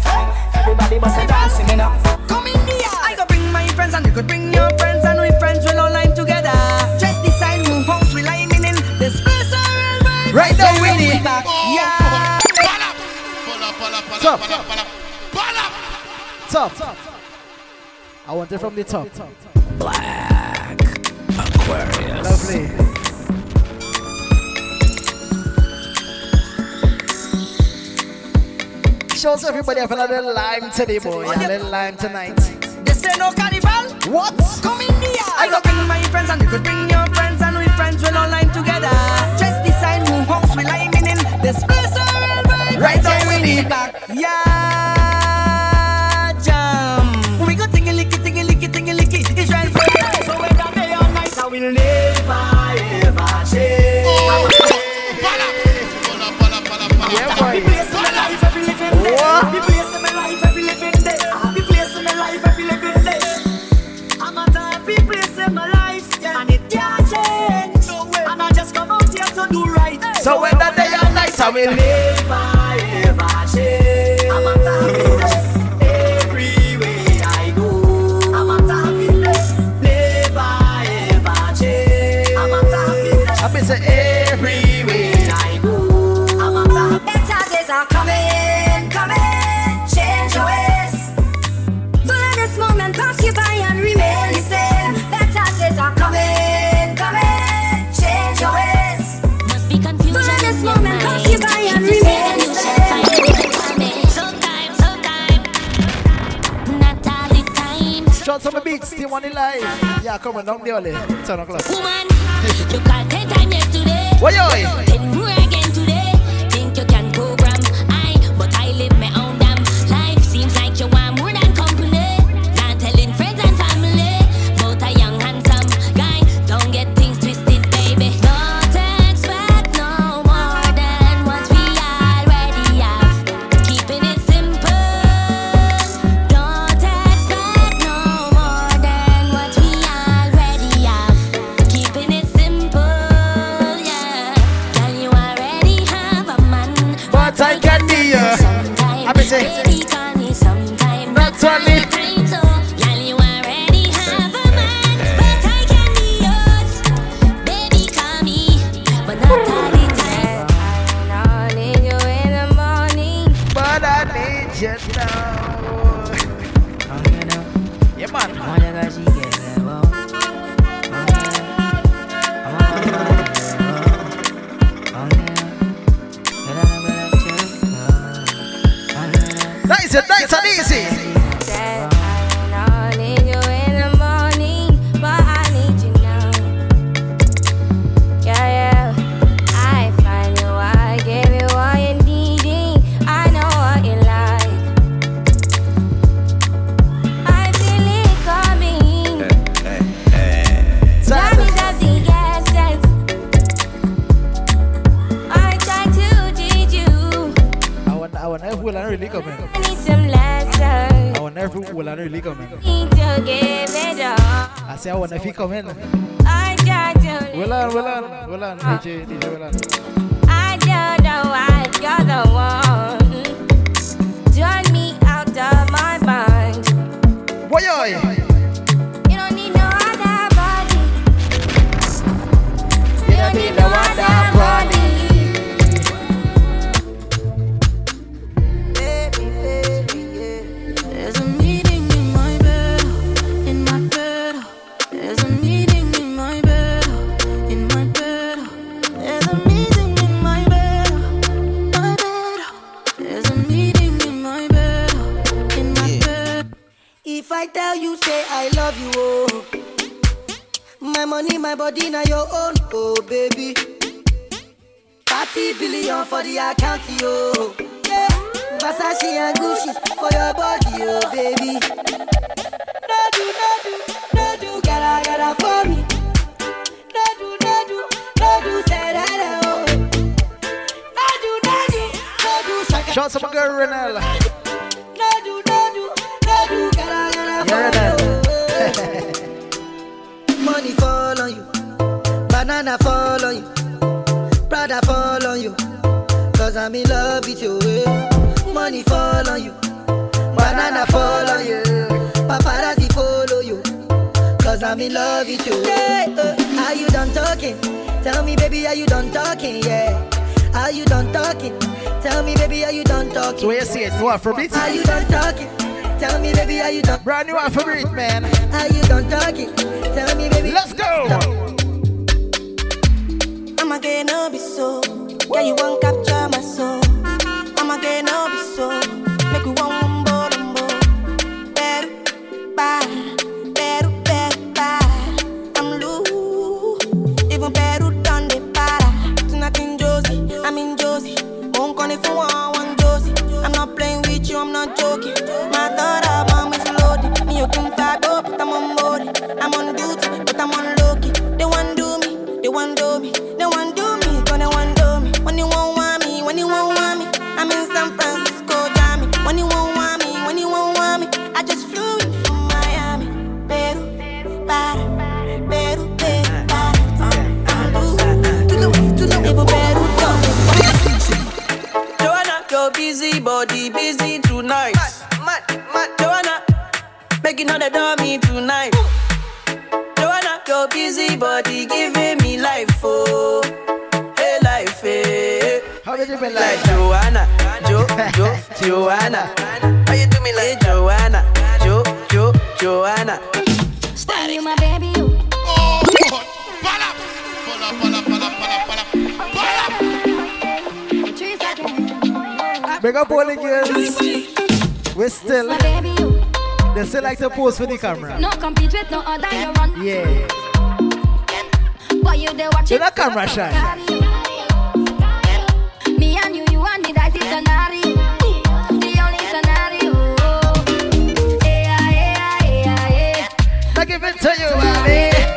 Everybody was a dancing me now. Come in here. I go bring my friends and you could bring your friends and we friends will all line together. Just decide who house we line in this place. Right now, Winnie. Yeah. Top. Top. I want it from the top. Blaque Aquarius. Lovely. Shows everybody have another lime today, boy. A little lime tonight. This ain't no carnival. What? Come in here. I go bring my friends and you could bring your friends and we friends will all line together. Just decide who house we line in. This place are all right. Right now we need back. Yeah, So whether day or night, I will never time. On the beats, still on the live. Yeah, come on, down the alley. 10 o'clock. Woman, you called ten times yesterday. Why yo? love you, oh. My money, my body, now your own, oh baby. 30 billion for the account, yo. Yeah. Versace and Gucci for your body, oh baby. For me. Oh. Shaka. Shout out to my girl, Renelle. For me. Oh. Banana fall on you, Prada fall on you, cause I'm in love with you. eh. Money fall on you, banana fall on you, paparazzi follow you, cause I'm in love with you. Hey, uh, are you done talking? Tell me, baby, are you done talking? Yeah. Are you done talking? Tell me, baby, are you done talking? So where you see it? New? Are you done talking? Tell me, baby, are you done? Brand new alphabet, man. Are you done talking? Tell me, baby. Let's go. I'ma get no be so. Yeah, you won't capture my soul. I'ma get no be so. Make you want one more, one more. Better, bye. Busy body busy tonight. Joanna, making all the dummy tonight. Joanna, your busy body giving me life, oh, hey life, hey. How you doing like Joanna, Jo, Jo, Joanna? How you do me like Joanna, Jo, Jo, Joanna? Start you, my baby, Big up all the girls. We still. My baby, you. They still like to pose for the camera. No compete with no other, you run. Yeah. Boy, you there watching. You're not camera shy. Me and you, you and me, that's the scenario. The only scenario. I give it to you, baby.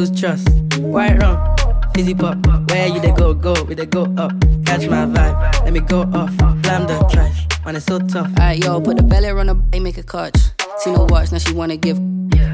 Lose trust. White rum, fizzy pop. Where you they go, go, we they go up. Catch my vibe, let me go off. Blam the trash, man, it's so tough. Alright, yo, put the belly on the bay, make a catch. See no watch, now she wanna give.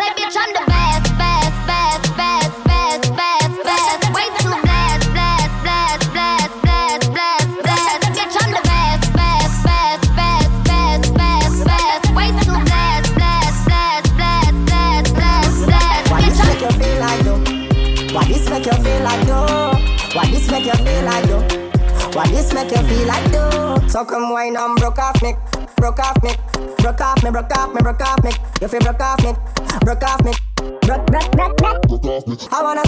say, bitch, I'm the best, best, best, best, best, best, best. Way too blessed, blessed, blessed, blessed, blessed, blessed, blessed. Bitch, I'm the best, best, best, best, best, best, best. Way too blessed, blessed, blessed, blessed, blessed, blessed, blessed. Why this make you feel like though? Why this make you feel like though? Why this make you feel like though? Why this make you feel like though? So come wine and broke off me, broke off me, broke off me, broke off me, broke off me. You feel broke off me, broke off me, broke, broke, broke, broke. Off me. I wanna.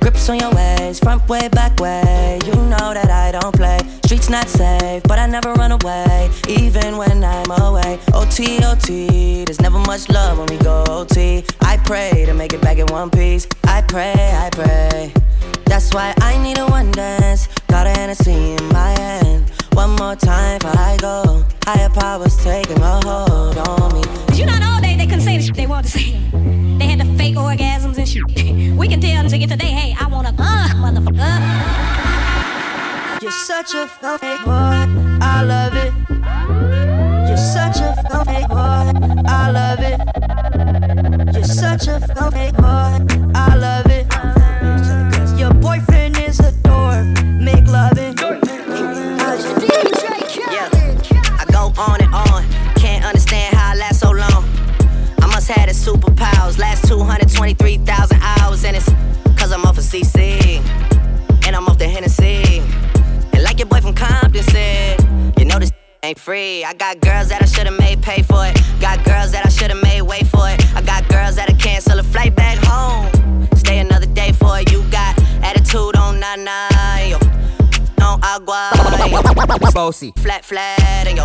Grips on your ways, front way, back way. You know that I don't play. Streets not safe, but I never run away, even when I'm away. OT, OT, there's never much love when we go OT. I pray to make it back in one piece. I pray, I pray. That's why I need a one dance. Got a Hennessy in my hand. One more time before I go. Higher powers taking a hold on me. Cause you know, all day they couldn't say the shit they wanted to say. They had the fake orgasms and shit. We can tell them to get today, hey, I wanna uh, motherfucker. You're such a fake boy. I love it. You're such a fake boy. I love it. Such a fake boy. I love it. Cause Your boyfriend is a dork. Make loving. Yeah, I go on and on. Can't understand how I last so long. I must have the superpowers. Last 223,000 hours, and it's ain't free. I got girls that I should've made pay for it. Got girls that I should've made wait for it. I got girls that I cancel a flight back home. Stay another day for it. You got attitude on nine yo. On agua, yo. Bossy. Flat, flat, and yo.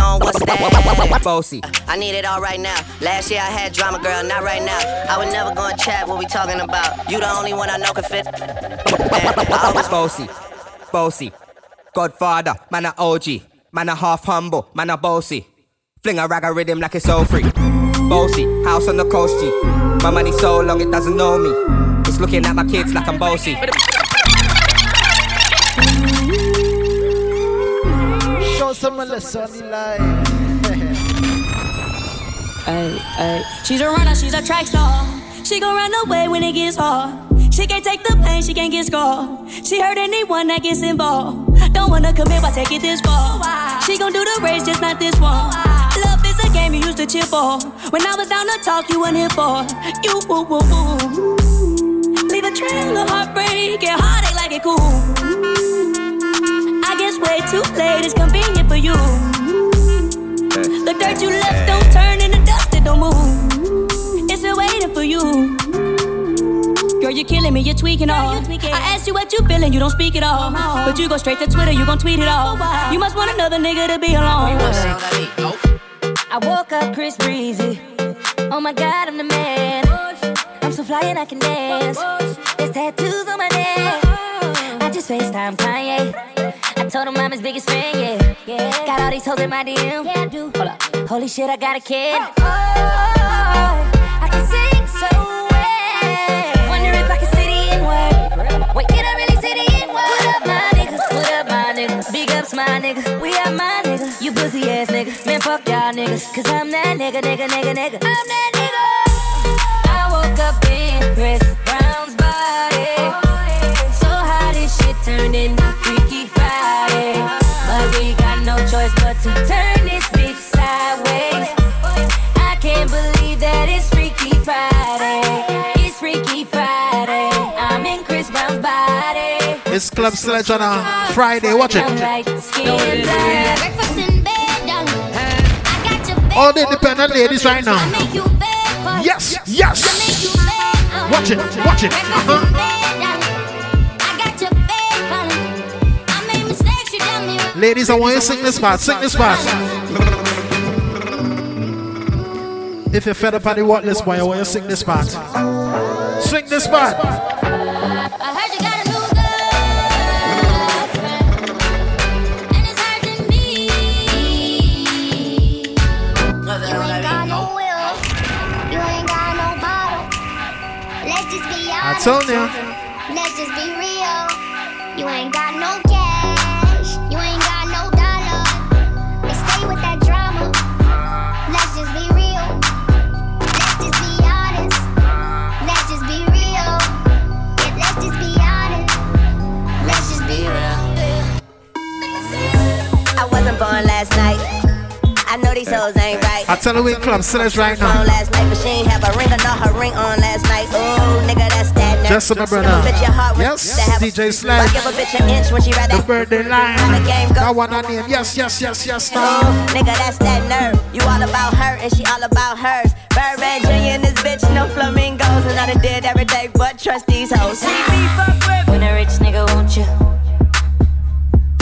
On what's that? Bossy. I need it all right now. Last year I had drama, girl, not right now. I would never gonna chat what we talking about. You the only one I know can fit. Bossy. Bossy. Godfather, man a OG. Man a half humble, man a bossy. Fling a rag a rhythm like it's all free. Bossy, house on the coast G. My money so long it doesn't know me. It's looking at my kids like I'm bossy. Show some Melissa on the line. Ay, ay. She's a runner, she's a track star. She gon' run away when it gets hard. She can't take the pain, she can't get scarred. She hurt anyone that gets involved. Don't wanna commit, but take it this far. Oh, she gon' do the race, just not this one. Oh, Love is a game you used to cheer for. When I was down to talk, you weren't here for. You woo woo woo. Leave a trail of heartbreak and heartache like it cool. I guess way too late is convenient for you. The dirt you left don't turn into dust, it don't move. It's still waiting for you. Girl, you're killing me, you're tweaking all. I asked you what you feeling, you don't speak at all. But you go straight to Twitter, you gon' tweet it all. You must want another nigga to be alone. I woke up Chris Breezy. Oh my god, I'm the man. I'm so fly and I can dance. There's tattoos on my neck. I just FaceTime Kanye. I told him I'm his biggest fan, yeah. yeah. Got all these hoes in my DM. Yeah, I do. Hold up. Holy shit, I got a kid. Oh, I can sing Wait, can I really say the N-word? What up, my nigga? What up, my nigga? Big ups, my nigga. We are my nigga. You pussy ass nigga. Man, fuck y'all niggas. Cause I'm that nigga, nigga, nigga, nigga. I'm that nigga. I woke up in Chris Brown's body. So how this shit turned into Freaky Friday. But we got no choice but to turn this bitch sideways. I can't believe that it's It's Club Sledge on a Friday. Watch it. Breakfast in bed, darling. I got your bed. All the independent ladies right now. I make you bed for Yes, yes. I make you bed. Watch it, watch it. Uh-huh. in bed, darling. I got your bed, darling. I made mistakes, you done me wrong. Ladies, I want you to sing this part. Sing this part. If you're fed up on the what list, boy, I want you to sing this part. Sing this part. Be I honest. told you. Let's just be real. You ain't got no cash, you ain't got no dollar. They stay with that drama. Let's just be real. Let's just be honest. Let's just be real. Yeah, let's just be honest. Let's just be real. I wasn't born last night. I know these hoes ain't right. I tell you, we Club Sledge right now. last night, but she ain't have a ring or not her ring on last night. Ooh, nigga, that's that nerve. Just my Give brother. bitch your heart when Yes, to have a- DJ Why Sledge. give a bitch an inch when she rather The birthday line. How the game. That one I name. Yes, yes, yes, yes. Ooh, Now. nigga, that's that nerve. You all about her and she all about hers. Birdman Jr. and this bitch, no flamingos. And I done did every day but trust these hoes. See me fuck with When a rich nigga want you,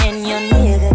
and your nigga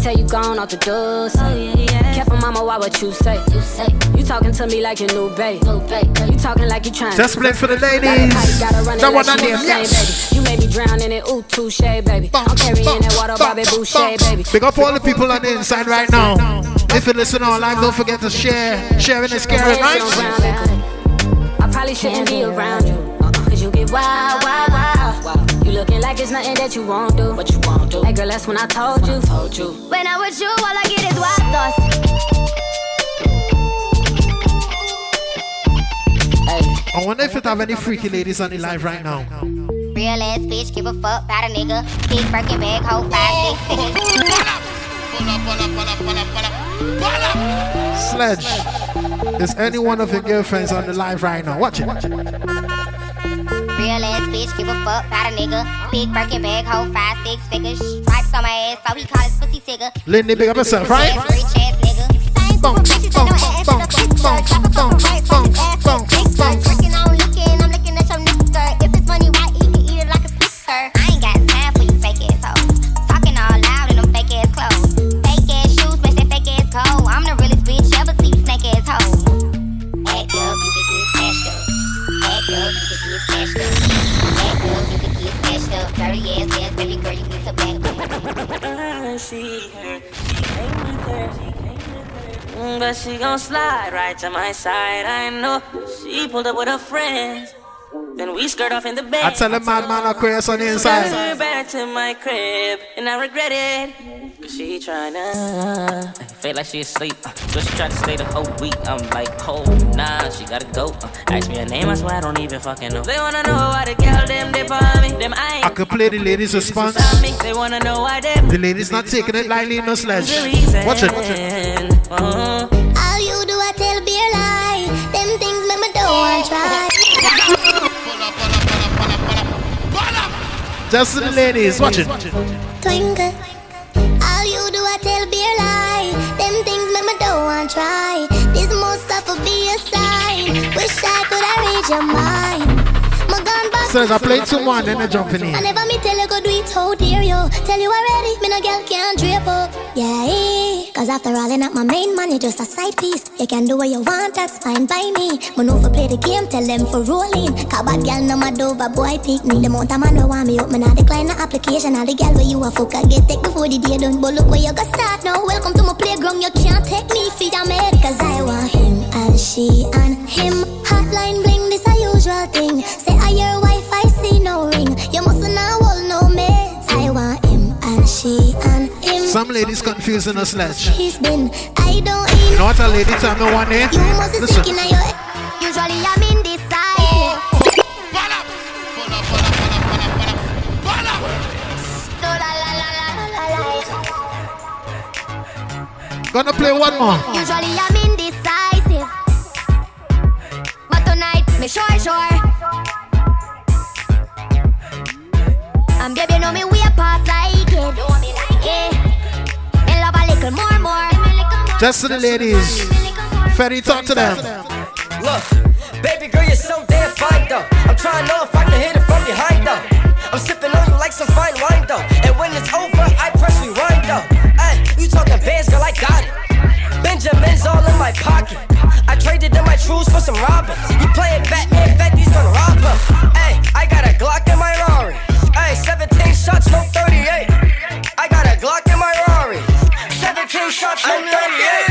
I could tell you gone off the door. Oh, yeah, yeah. Careful, mama, why what you say? You say you talking to me like your new babe. New babe. You talking like you trying. Just play for the ladies. That one on name, yes. You made me drown in it. Ooh, touche, baby. I'm carrying that water, Bobby Boucher, baby. Big up all the people on the inside right now. If you listen online, don't forget to share. Sharing is caring, right? I probably shouldn't be around you. Cause you get wild, wild, wild. You looking like it's nothing that you won't do. What you won't do. Hey girl, that's when I told you. Told you. When I'm with you, all I get is wild thoughts. I wonder if it have any freaky ladies on the live right now. Real ass bitch, give a fuck about a nigga. Big Birkin bag, hold five, six Sledge, is any one of your girlfriends on the live right now? Watch it. Watch it. Real ass bitch, give a fuck about a nigga. Big Birkin bag, hold five, six figures. Stripes on my ass, so he call his pussy figure. Lindy, big up yourself, right? Rich ass nigga. see. She came with her, she came with her. But she gon' slide right to my side. I know she pulled up with her friends. Then we skirt off in the bed. I tell a madman I crazy on the inside. I her back to my crib, and I regret it. Cause she tryna feel like she asleep. Uh, so she to stay the whole week. I'm like, oh, nah, she gotta go. Uh, ask me her name, I swear I don't even fucking know. They wanna know why the girl them dip on me. Them I I could play the ladies' response. They wanna know why them. The ladies not taking it lightly in no sledge. Watch it. Watch it. Uh-huh. All you do, I tell be a lie. Them things make me don't want try. Just the ladies, watch it. Twinkle. Make me don't want try. This must suffer be a sign. Wish I could arrange your mind. My gun back. Says I played more, then I jumping in. I never me tell you go do it, how dare you? Tell you already, me no girl can't drape up. Yeah, eh. cause after all, you're not my main man, you're just a side piece. You can do what you want, that's fine by me. For play the game, tell them for rolling. Cause bad girl no my dover, boy pick me. The amount of man who want me up, me not decline the application. All the girl where you a fuck, I get take before the day done. But look where you got start now. Welcome to my playground, you can't take me for your mad. Cause I want him and she and him. Hotline bling, this a usual thing. Say I your wife, I see no ring. You mustn't hold no mates. I want him and she and him. Some ladies confusing us, sledge. He's been, I don't You know what a lady tell me one day? You must be of your Usually I'm indecisive. Gonna play one more. Usually I'm indecisive. But tonight, me sure, sure. And baby, know me way past like it. Yeah. Me love a little more, more. Just to the ladies. Ferry, talk to them. Look, baby girl, you're so damn fine though. I'm trying to know if I can hit it from behind though. I'm sipping on you like some fine wine though. And when it's over, I press rewind though. You talking bands, girl, I got it. Benjamin's all in my pocket. I traded in my trues for some robbers. You playing Batman, Fetty's gonna rob her. Hey, I got a Glock in my Rari. Hey, 17 shots, no 38. I got a Glock in my Rari. 17 shots, no 38.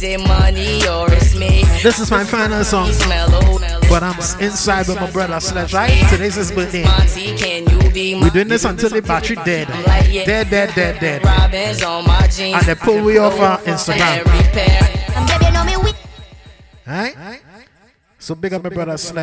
Is it money or it's me? This is my final song. But I'm inside with my brother Sledge, right? Today's his birthday. Monty, can you be my We're doing this until the battery dead. Dead, dead, dead, dead. Robins on my jeans? And they pull we off our Instagram. And baby, know me we Alright? So big up my brother Sledge.